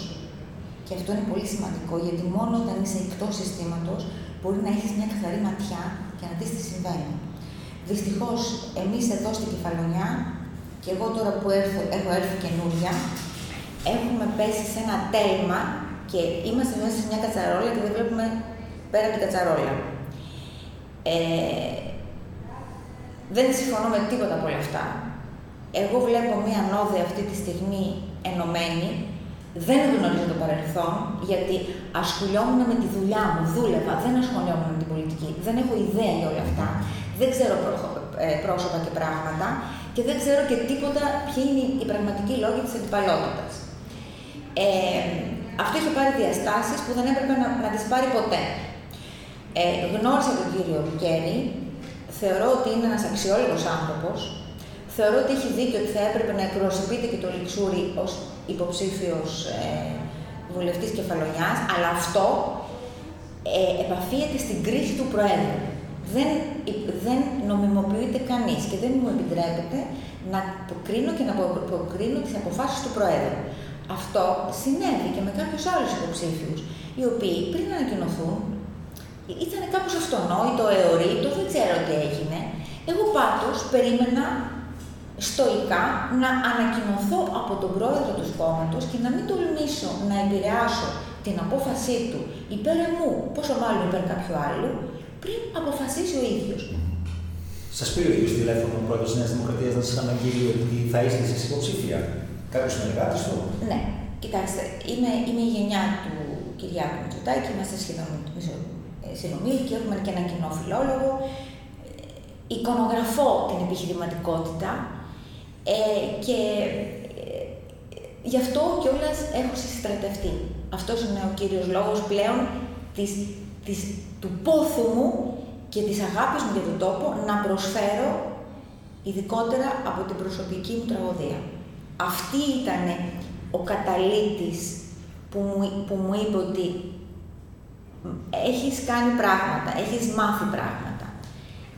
και αυτό είναι πολύ σημαντικό, γιατί μόνο όταν είσαι εκτός συστήματος μπορεί να έχεις μια καθαρή ματιά και να δεις τι συμβαίνει. Δυστυχώς, εμείς εδώ στην κεφαλονιά, και εγώ τώρα που έρθω, έχω έρθει καινούρια, έχουμε πέσει σε ένα τέλμα και είμαστε μέσα σε μια κατσαρόλα και δεν βλέπουμε πέρα από την κατσαρόλα. Ε, δεν συμφωνώ με τίποτα από όλα αυτά. Εγώ βλέπω μια νόδια αυτή τη στιγμή ενωμένη. Δεν γνωρίζω το παρελθόν, γιατί ασχολιόμουν με τη δουλειά μου, δούλευα, δεν ασχολιόμουν με την πολιτική. Δεν έχω ιδέα για όλα αυτά. Δεν ξέρω πρό- ε, πρόσωπα και πράγματα και δεν ξέρω και τίποτα ποιοι είναι οι πραγματικοί λόγοι της αντιπαλότητας. Ε, αυτό είχε πάρει διαστάσεις που δεν έπρεπε να, να τις πάρει ποτέ. Ε, γνώρισα τον κύριο Λουκέρη, θεωρώ ότι είναι ένας αξιόλογος άνθρωπος, θεωρώ ότι έχει δίκιο ότι θα έπρεπε να εκπροσωπείται και το Λιξούρι ως υποψήφιος ε, βουλευτής κεφαλονιάς, αλλά αυτό ε, επαφίεται στην κρίση του Προέδρου. Δεν, δεν νομιμοποιείται κανείς και δεν μου επιτρέπεται να προκρίνω και να προ- προκρίνω τις αποφάσεις του Προέδρου. Αυτό συνέβη και με κάποιους άλλους υποψήφιους, οι οποίοι πριν ανακοινωθούν ήταν κάπως αυτονόητο, αιωρήτο, δεν ξέρω τι έγινε. Εγώ πάντως περίμενα στοικά να ανακοινωθώ από τον πρόεδρο του κόμματος και να μην τολμήσω να επηρεάσω την απόφασή του υπέρ μου, πόσο μάλλον υπέρ κάποιου άλλου, πριν αποφασίσει ο ίδιος. Σας πήρε ο ίδιος τηλέφωνο ο πρόεδρος της Νέας Δημοκρατίας να σας αναγγείλει ότι θα είστε εσείς υποψήφια. Κάποιος συνεργάτη του; Ναι, κοιτάξτε, είμαι, είμαι η γενιά του Κυριάκου Μητσοτάκη, είμαστε σχεδόν μισο- ε, συνομήλικοι, έχουμε και ένα κοινό φιλόλογο. Ε, Εικονογραφώ την επιχειρηματικότητα ε, και ε, γι' αυτό κιόλας έχω συστρατευτεί. Αυτός είναι ο κύριος λόγος πλέον της, της, του πόθου μου και της αγάπης μου για τον τόπο να προσφέρω ειδικότερα από την προσωπική μου τραγωδία. Αυτή ήταν ο καταλήτης που μου, που μου είπε ότι έχεις κάνει πράγματα, έχεις μάθει πράγματα.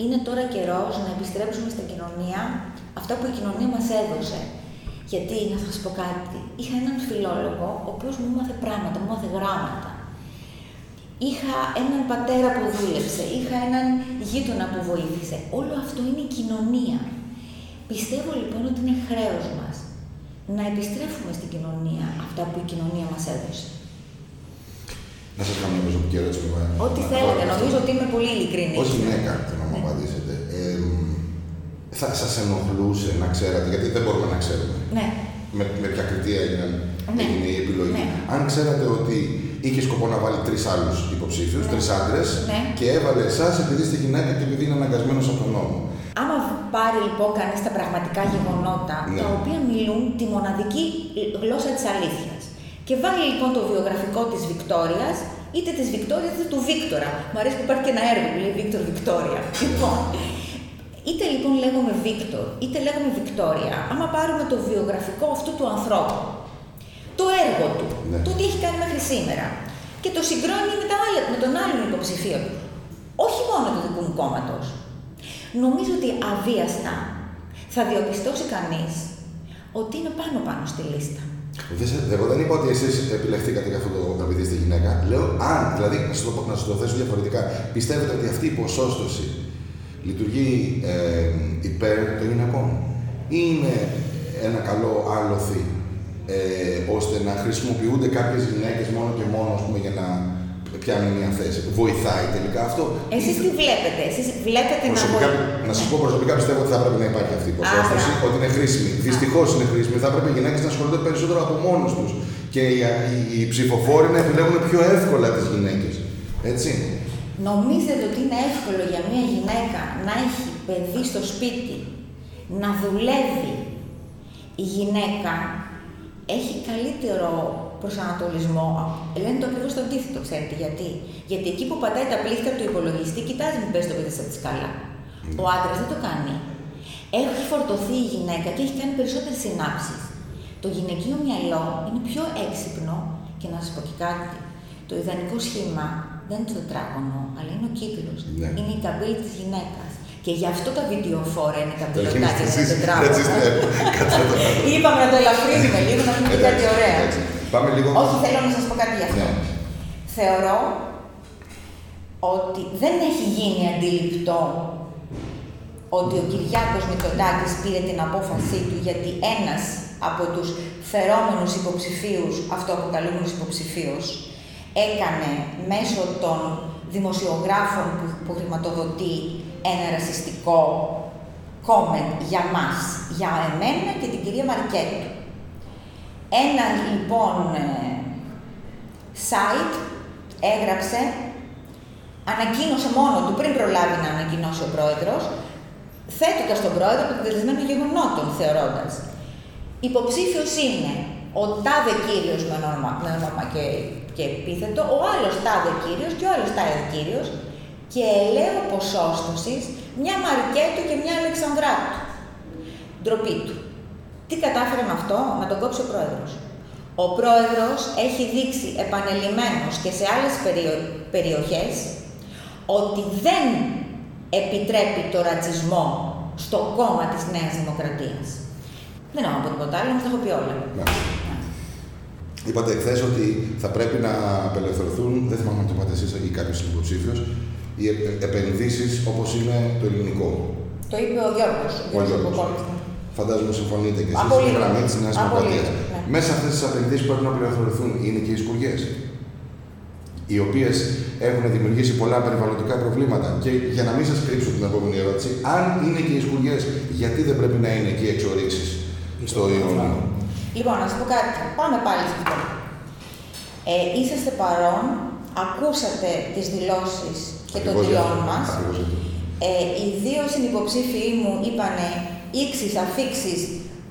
είναι τώρα καιρός να επιστρέψουμε στην κοινωνία αυτά που η κοινωνία μας έδωσε. Γιατί, να σας πω κάτι, είχα έναν φιλόλογο, ο οποίος μου μάθε πράγματα, μου μάθε γράμματα. Είχα έναν πατέρα που δούλεψε, είχα έναν γείτονα που βοήθησε. Όλο αυτό είναι η κοινωνία. Πιστεύω λοιπόν ότι είναι χρέος μας να επιστρέφουμε στην κοινωνία αυτά που η κοινωνία μας έδωσε. Να σας κάνω μια προσωπική ερώτηση που Ό,τι θέλετε, νομίζω ότι είμαι πολύ ειλικρινής. Ω γυναίκα, θέλω να μου Ναι. απαντήσετε. Ε, θα σας ενοχλούσε να ξέρατε, γιατί δεν μπορούμε να ξέρουμε Ναι. με, με ποια κριτήρια έγιναν, Ναι. έγινε η επιλογή. Ναι. Αν ξέρατε ότι είχε σκοπό να βάλει τρεις άλλους υποψήφιους, Ναι. τρεις άντρες, Ναι. και έβαλε εσάς επειδή είστε γυναίκα και επειδή είναι αναγκασμένος από τον νόμο. Άμα πάρει λοιπόν κανείς τα πραγματικά γεγονότα, Ναι. τα οποία μιλούν τη μοναδική γλώσσα της αλήθειας, και βάλει λοιπόν το βιογραφικό της Βικτόριας, είτε της Βικτόριας είτε του Βίκτορα. Μου αρέσει που υπάρχει και ένα έργο που λέει Βίκτορ Βικτόρια. Λοιπόν, είτε λοιπόν λέγομαι Βίκτορ, είτε λέγομαι Βικτόρια, άμα πάρουμε το βιογραφικό αυτού του ανθρώπου, το έργο του, Ναι. το τι έχει κάνει μέχρι σήμερα, και το συγκρόνει με, τα άλλα, με τον άλλον υποψηφίο, όχι μόνο του δικού μου κόμματος, νομίζω ότι αβίαστα θα διαπιστώσει κανείς ότι είναι πάνω-πάνω στη λίστα. Δεν σε- Εγώ δεν είπα ότι εσείς επιλεχθήκατε για αυτό το επειδή είστε γυναίκα. Λέω αν, δηλαδή να σας το, πω- να σας το θέσω διαφορετικά, πιστεύετε ότι αυτή η ποσόστοση λειτουργεί ε, υπέρ των γυναικών ή είναι ένα καλό άλοθη ε, ώστε να χρησιμοποιούνται κάποιες γυναίκες μόνο και μόνο ας πούμε, για να πιάνουν μια θέση. Βοηθάει τελικά αυτό. Εσείς τι βλέπετε, εσείς βλέπετε να Προσωπικά, βοηθάει. να σας πω προσωπικά πιστεύω ότι θα έπρεπε να υπάρχει αυτή η ποσόστοση, μπράβο. ότι είναι χρήσιμη. Δυστυχώς είναι χρήσιμη. Θα έπρεπε οι γυναίκες να ασχολούνται περισσότερο από μόνους τους και οι, οι, οι ψηφοφόροι να επιλέγουν πιο εύκολα τις γυναίκες. Έτσι. Νομίζετε ότι είναι εύκολο για μια γυναίκα να έχει παιδί στο σπίτι, να δουλεύει. Η γυναίκα έχει καλύτερο προσανατολισμό. Λένε το ακριβώς το αντίθετο, ξέρετε γιατί. Γιατί εκεί που πατάει τα πλήκτρα του υπολογιστή, κοιτάζει μην πέσει το παιδί στα σκάλα. Ο άντρας δεν το κάνει. Έχει φορτωθεί η γυναίκα και έχει κάνει περισσότερες συνάψεις. Το γυναικείο μυαλό είναι πιο έξυπνο και να σας πω και κάτι. Το ιδανικό σχήμα δεν είναι το τετράγωνο, αλλά είναι ο κύκλος. Ναι. Είναι η καμπύλη της γυναίκας. Και γι' αυτό τα βιντεοφόρα είναι καμπυλωτά και Εσείς- είναι εσείς- τετράγωνο. έτσι, ναι, κατάλαβα. Είπαμε να το ελαφρύνουμε λίγο, να πούμε Εντάξει, κάτι ωραία. εντάξει. Πάμε λίγο. Όχι, θέλω να σας πω κάτι γι' αυτό. Ναι. Θεωρώ ότι δεν έχει γίνει αντιληπτό ότι ο Κυριάκος Μητσοτάκης πήρε την απόφασή του γιατί ένας από τους φερόμενους υποψηφίους, αυτοαποκαλούμενους υποψηφίους, έκανε μέσω των δημοσιογράφων που, που χρηματοδοτεί ένα ρασιστικό comment για μας, για εμένα και την κυρία Μαρκέτου. Ένα λοιπόν ε, site έγραψε, ανακοίνωσε μόνο του πριν προλάβει να ανακοινώσει ο πρόεδρος, θέτοντας τον πρόεδρο αποτελεσμένο γεγονότων, θεωρώντας. Υποψήφιος είναι ο τάδε κύριος με όνομα, με όνομα και, και επίθετο, ο άλλος τάδε κύριος και ο άλλος τάδε κύριος και ελαίο ποσόστοσης μια Μαρκέτου και μια Αλεξανδράτου. Ντροπή του. Τι κατάφερε με αυτό, να τον κόψει ο πρόεδρος. Ο πρόεδρος έχει δείξει επανελειμμένος και σε άλλες περιο- περιοχές ότι δεν επιτρέπει το ρατσισμό στο κόμμα της Νέας Δημοκρατίας. Δεν έχω να πω τίποτα άλλο, όμως τα έχω πει όλα. Ναι. Είπατε εχθές ότι θα πρέπει να απελευθερωθούν, δεν θυμάμαι αν το είπατε εσείς ή κάποιος υποψήφιος, οι επενδύσεις όπως είναι το ελληνικό. Το είπε ο Γιώργος, ο Ο Γιώργος Γιώργος. Κοκόρης. Φαντάζομαι συμφωνείτε και εσείς Απολύτως. στην γραμμή της Νέας Απολύτως, Δημοκρατίας. ναι. Μέσα αυτές τις επενδύσεις που πρέπει να απελευθερωθούν είναι και οι σκουριές. Οι οποίες έχουν δημιουργήσει πολλά περιβαλλοντικά προβλήματα. Και για να μην σας κρύψω την επόμενη ερώτηση, αν είναι και οι σκουριές, γιατί δεν πρέπει να είναι και οι εξορίξεις στο Ιόνιο. Λοιπόν, να σα πω κάτι. Πάμε πάλι σε αυτό. Ε, είσαστε παρόν, ακούσατε τις δηλώσεις και των Ακριβώς γι' τριών αυτό. μας. Ακριβώς γι' αυτό. Ε, οι δύο συνυποψήφοι μου είπανε ήξεις, αφήξεις,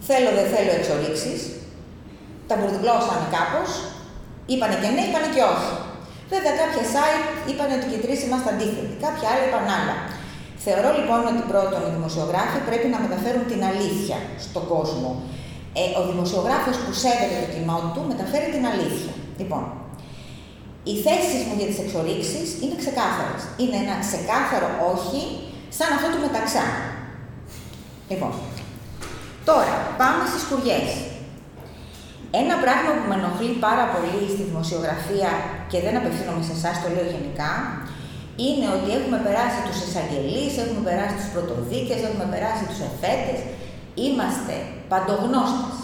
θέλω δεν θέλω εξορίξεις. Τα μπουρδουκλώσανε κάπως. Είπανε και ναι, είπανε και όχι. Βέβαια κάποια site είπαν ότι και οι τρεις είμαστε αντίθετοι. Κάποια άλλα είπαν άλλα. Θεωρώ λοιπόν ότι πρώτον οι δημοσιογράφοι πρέπει να μεταφέρουν την αλήθεια στον κόσμο. Ε, ο δημοσιογράφος που σέβεται το κοινό του μεταφέρει την αλήθεια. Λοιπόν, οι θέσεις μου για τις εξορίξεις είναι ξεκάθαρες. Είναι ένα ξεκάθαρο όχι σαν αυτό του μεταξά. Λοιπόν, τώρα πάμε στις σκουριές. Ένα πράγμα που με ενοχλεί πάρα πολύ στη δημοσιογραφία και δεν απευθύνομαι σε εσάς, το λέω γενικά, είναι ότι έχουμε περάσει τους εισαγγελείς, έχουμε περάσει τους πρωτοδίκες, έχουμε περάσει τους εφέτες, είμαστε παντογνώστες.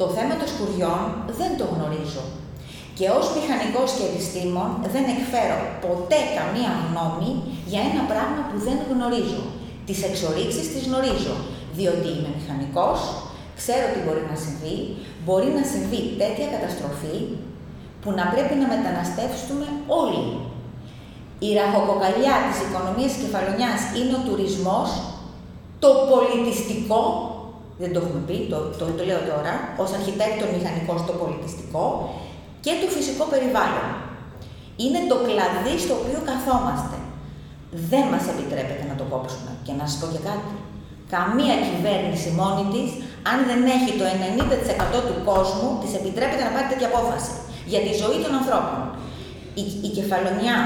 Το θέμα των σκουριών δεν το γνωρίζω. Και ως μηχανικός και επιστήμον δεν εκφέρω ποτέ καμία γνώμη για ένα πράγμα που δεν γνωρίζω. Τις εξορίξεις τις γνωρίζω, διότι είμαι μηχανικός, ξέρω τι μπορεί να συμβεί, μπορεί να συμβεί τέτοια καταστροφή που να πρέπει να μεταναστεύσουμε όλοι. Η ραχοκοκαλιά της οικονομίας της κεφαλονιάς είναι ο τουρισμός, το πολιτιστικό, δεν το έχουμε πει, το, το, το λέω τώρα, ως αρχιτέκτον μηχανικός το πολιτιστικό και το φυσικό περιβάλλον. Είναι το κλαδί στο οποίο καθόμαστε. Δεν μας επιτρέπεται να το κόψουμε. Και να σας πω και κάτι. Καμία κυβέρνηση μόνη της, αν δεν έχει το 90% του κόσμου, της επιτρέπεται να πάρει τέτοια απόφαση για τη ζωή των ανθρώπων. Η, η κεφαλονιά,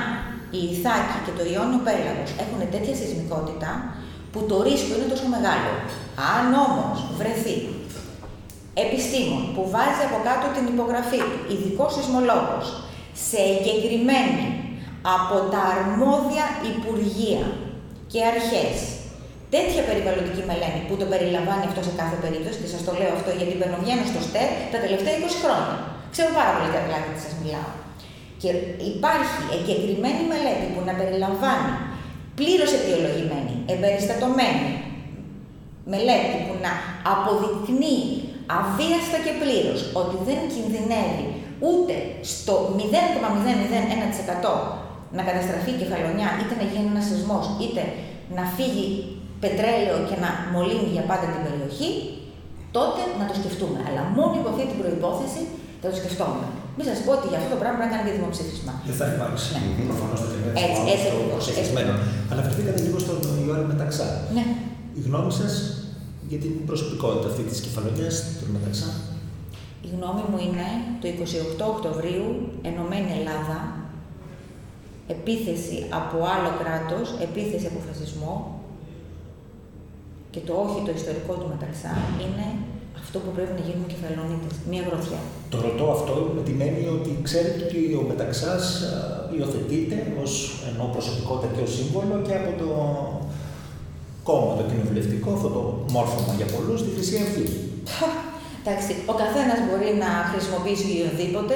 η Ιθάκη και το Ιόνιο Πέλαγος έχουν τέτοια σεισμικότητα που το ρίσκο είναι τόσο μεγάλο. Αν όμως βρεθεί επιστήμον που βάζει από κάτω την υπογραφή του, ειδικός σεισμολόγος, σε εγκεκριμένη από τα αρμόδια υπουργεία και αρχές τέτοια περιβαλλοντική μελέτη που το περιλαμβάνει αυτό σε κάθε περίπτωση, και σας το λέω αυτό γιατί μπαινοβγαίνω στο ΣΤΕΡ τα τελευταία 20 χρόνια. Ξέρω πάρα πολύ καλά γιατί σας μιλάω. Και υπάρχει εγκεκριμένη μελέτη που να περιλαμβάνει πλήρως αιτιολογημένη, εμπεριστατωμένη μελέτη που να αποδεικνύει αβίαστα και πλήρως ότι δεν κινδυνεύει ούτε στο 0,001% να καταστραφεί η κεφαλονιά, είτε να γίνει ένας σεισμός, είτε να φύγει πετρέλαιο και να μολύνει για πάντα την περιοχή, τότε να το σκεφτούμε. Αλλά μόνο υπό αυτή την προπόθεση θα το σκεφτόμαστε. Μην σας πω ότι για αυτό το πράγμα να κάνει και δημοψήφισμα. Δεν θα υπάρξει. Ναι. Προφανώς το Έτσι, έτσι ακριβώς. Αναφερθήκατε λίγο στον Ιωάννη Μεταξά. Ναι. Η γνώμη σας για την προσωπικότητα αυτή της κεφαλονιάς του Μεταξά; Η γνώμη μου είναι το 28 Οκτωβρίου, Ενωμένη Ελλάδα, επίθεση από άλλο κράτος, επίθεση από φασισμό και το όχι το ιστορικό του Μεταξά είναι αυτό που πρέπει να γίνουν κεφαλονίτες, μία γροθιά. Το ρωτώ αυτό με την έννοια ότι ξέρετε ότι ο Μεταξάς υιοθετείται ως ενώ προσωπικότητα και ως σύμβολο και από το κόμμα, το κοινοβουλευτικό, αυτό το μόρφωμα για πολλούς, τη Χρυσή Αυγή. Εντάξει, ο καθένας μπορεί να χρησιμοποιήσει οποιοδήποτε.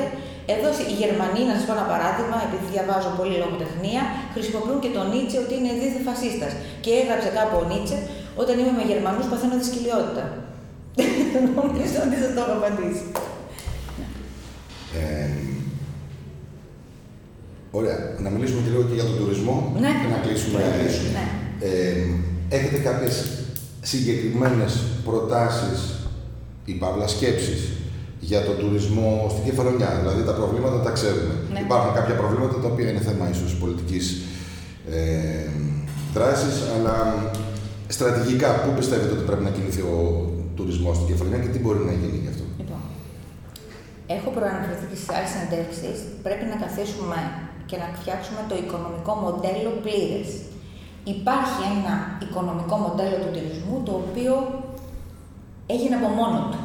Εδώ οι Γερμανοί, να σας πω ένα παράδειγμα, επειδή διαβάζω πολύ λογοτεχνία, χρησιμοποιούν και τον Νίτσε ότι είναι δίθε φασίστας. Και έγραψε κάπου ο Νίτσε, όταν είμαι με Γερμανούς παθαίνω δυσκολιότητα. Νομίζω ότι σα το έχω απαντήσει. Ε, ωραία. Να μιλήσουμε και λίγο και για τον τουρισμό ναι. και να κλείσουμε. Ναι. Ε, έχετε κάποιες συγκεκριμένες προτάσεις ή παύλα σκέψεις για τον τουρισμό στην Κεφαλονιά; Δηλαδή τα προβλήματα τα ξέρουμε. Ναι. Υπάρχουν κάποια προβλήματα τα οποία είναι θέμα ίσως πολιτικής ε, δράσης, αλλά στρατηγικά πού πιστεύετε ότι πρέπει να κινηθεί ο τουρισμός στην Κεφαλονιά και τι μπορεί να γίνει γι' αυτό. Λοιπόν, έχω προαναφερθεί και στι άλλες συνεντεύξεις. Πρέπει να καθίσουμε και να φτιάξουμε το οικονομικό μοντέλο πλήρες υπάρχει ένα οικονομικό μοντέλο του τουρισμού το οποίο έγινε από μόνο του.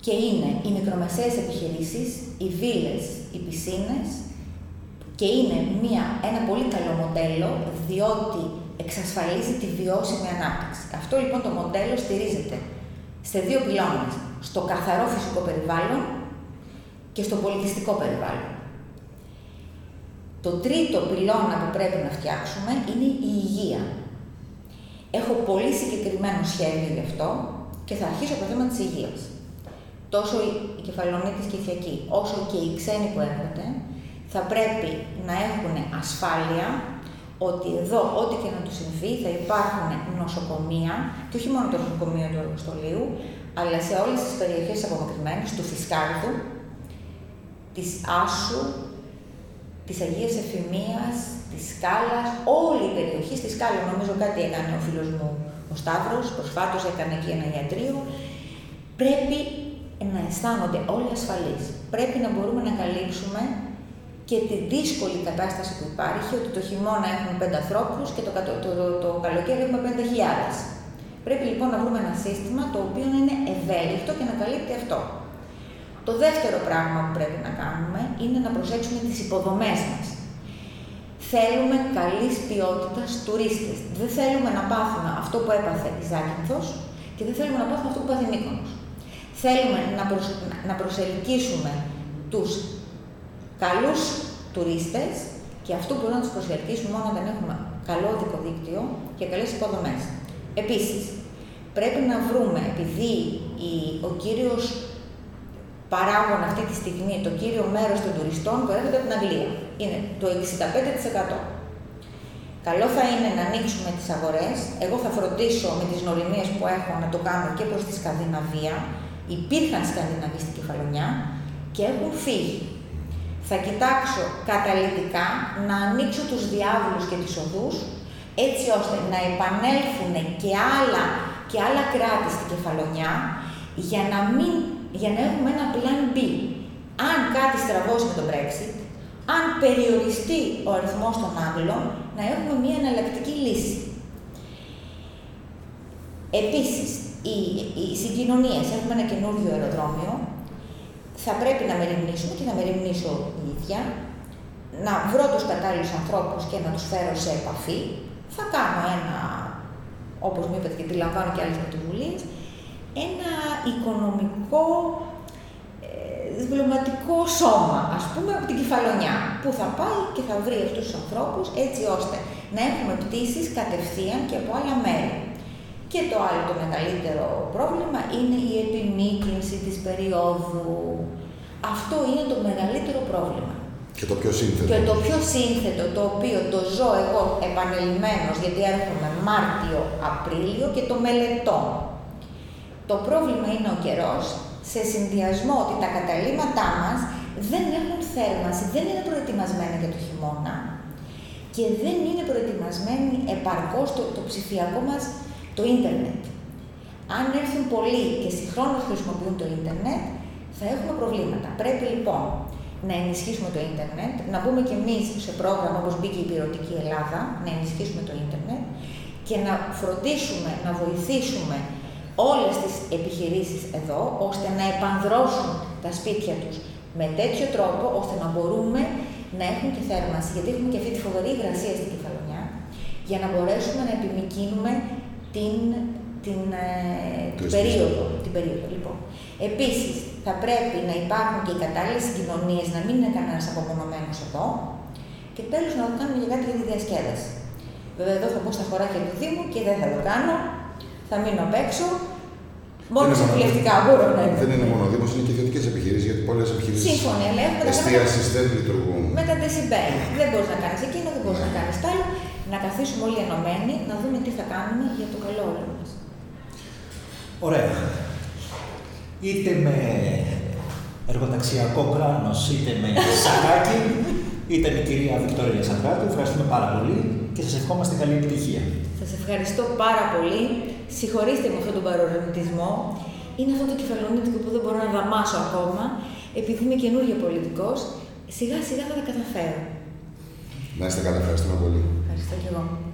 Και είναι οι μικρομεσαίες επιχειρήσεις, οι βίλες, οι πισίνες και είναι μια, ένα πολύ καλό μοντέλο διότι εξασφαλίζει τη βιώσιμη ανάπτυξη. Αυτό λοιπόν το μοντέλο στηρίζεται σε δύο πυλώνες, στο καθαρό φυσικό περιβάλλον και στο πολιτιστικό περιβάλλον. Το τρίτο πυλώνα που πρέπει να φτιάξουμε είναι η υγεία. Έχω πολύ συγκεκριμένο σχέδιο γι' αυτό και θα αρχίσω από το θέμα της υγείας. Τόσο οι κεφαλονίτες και οι φιακοί, όσο και οι ξένοι που έρχονται, θα πρέπει να έχουν ασφάλεια ότι εδώ, ό,τι και να του συμβεί, θα υπάρχουν νοσοκομεία, και όχι μόνο το νοσοκομείο του εργοστολίου, αλλά σε όλες τις περιοχές απομακρυσμένες, του Φισκάρδου, της Άσου, της Αγίας Εφημίας, της Σκάλας, όλη η περιοχή στη Σκάλα. Νομίζω κάτι έκανε ο φίλος μου ο Σταύρος, προσφάτως έκανε εκεί ένα ιατρείο. Πρέπει να αισθάνονται όλοι ασφαλείς. Πρέπει να μπορούμε να καλύψουμε και τη δύσκολη κατάσταση που υπάρχει ότι το χειμώνα έχουμε πέντε ανθρώπους και το, το, το, το, καλοκαίρι έχουμε 5.000. Πρέπει λοιπόν να βρούμε ένα σύστημα το οποίο είναι ευέλικτο και να καλύπτει αυτό. Το δεύτερο πράγμα που πρέπει να κάνουμε είναι να προσέξουμε τις υποδομές μας. Θέλουμε καλή ποιότητα τουρίστες. Δεν θέλουμε να πάθουμε αυτό που έπαθε η Ζάκυνθος και δεν θέλουμε να πάθουμε αυτό που πάθει Μύκονος. Θέλουμε να, να προσελκύσουμε τους καλούς τουρίστες και αυτό μπορούμε να τους προσελκύσουμε μόνο όταν έχουμε καλό δικοδίκτυο και καλές υποδομές. Επίσης, πρέπει να βρούμε, επειδή ο κύριος παράγων αυτή τη στιγμή, το κύριο μέρος των τουριστών προέρχεται από την Αγγλία. Είναι το 65%. Καλό θα είναι να ανοίξουμε τις αγορές. Εγώ θα φροντίσω με τις νοημίες που έχω να το κάνω και προς τη Σκανδιναβία. Υπήρχαν Σκανδιναβοί στην Κεφαλονιά και έχουν φύγει. Θα κοιτάξω καταλητικά να ανοίξω τους διάβολους και τις οδούς έτσι ώστε να επανέλθουν και άλλα, και άλλα κράτη στην Κεφαλονιά για να, μην, για να έχουμε ένα plan B. Αν κάτι στραβώσει με το Brexit, αν περιοριστεί ο αριθμός των Άγγλων, να έχουμε μία εναλλακτική λύση. Επίσης, οι, οι συγκοινωνίες, έχουμε ένα καινούργιο αεροδρόμιο, θα πρέπει να μεριμνήσουμε και να μεριμνήσω η ίδια, να βρω τους κατάλληλους ανθρώπους και να τους φέρω σε επαφή, θα κάνω ένα, όπως μου είπατε και λαμβάνω και άλλες πρωτοβουλίες, ένα οικονομικό διπλωματικό σώμα, ας πούμε, από την Κεφαλονιά, που θα πάει και θα βρει αυτούς τους ανθρώπους έτσι ώστε να έχουμε πτήσεις κατευθείαν και από άλλα μέρη. Και το άλλο το μεγαλύτερο πρόβλημα είναι η επιμήκυνση της περίοδου. Αυτό είναι το μεγαλύτερο πρόβλημα. Και το πιο σύνθετο. Και το πιο σύνθετο, το οποίο το ζω εγώ επανελειμμένος, γιατί έρχομαι Μάρτιο-Απρίλιο και το μελετώ. Το πρόβλημα είναι ο καιρός σε συνδυασμό ότι τα καταλήμματά μας δεν έχουν θέρμανση, δεν είναι προετοιμασμένα για το χειμώνα και δεν είναι προετοιμασμένοι επαρκώς το, το ψηφιακό μας το ίντερνετ. Αν έρθουν πολλοί και συγχρόνως χρησιμοποιούν το ίντερνετ, θα έχουμε προβλήματα. Πρέπει λοιπόν να ενισχύσουμε το ίντερνετ, να μπούμε κι εμείς σε πρόγραμμα όπως μπήκε η Πυρωτική Ελλάδα, να ενισχύσουμε το ίντερνετ και να φροντίσουμε, να βοηθήσουμε όλες τις επιχειρήσεις εδώ, ώστε να επανδρώσουν τα σπίτια τους με τέτοιο τρόπο, ώστε να μπορούμε να έχουν και θέρμανση, γιατί έχουμε και αυτή τη φοβερή υγρασία στην Κεφαλονιά, για να μπορέσουμε να επιμηκύνουμε την, την, ε, την περίοδο. Την περίοδο λοιπόν. Επίσης, θα πρέπει να υπάρχουν και οι κατάλληλες συγκοινωνίες, να μην είναι κανένας απομονωμένος εδώ. Και τέλος να κάνουμε και κάτι για τη διασκέδαση. Βέβαια, εδώ θα μπω στα χωράκια του Δήμου και δεν θα το κάνω θα μείνω απ' έξω. Μόνο συμβουλευτικά μπορώ να Δεν είναι μόνο Δήμος, είναι και ιδιωτικές επιχειρήσεις, γιατί πολλές επιχειρήσεις Σύμφωνα, εστίαση δεν λειτουργούν. Με τα δεσιμπέλ. Δεν μπορείς να κάνεις εκείνο, δεν μπορείς να κάνεις τ' άλλο. Να καθίσουμε όλοι ενωμένοι, να δούμε τι θα κάνουμε για το καλό όλων μας. Ωραία. Είτε με εργοταξιακό κράνος, είτε με σακάκι, είτε με κυρία Βικτόρια Σαντράτου. Ευχαριστούμε πάρα πολύ και σας ευχόμαστε καλή επιτυχία. Σας ευχαριστώ πάρα πολύ. Συγχωρήστε με αυτόν τον παρορμητισμό. Είναι αυτό το κεφαλονίτικο που δεν μπορώ να δαμάσω ακόμα, επειδή είμαι καινούργια πολιτικός. Σιγά σιγά θα τα καταφέρω. Να είστε καλά, ευχαριστούμε πολύ. Ευχαριστώ και εγώ.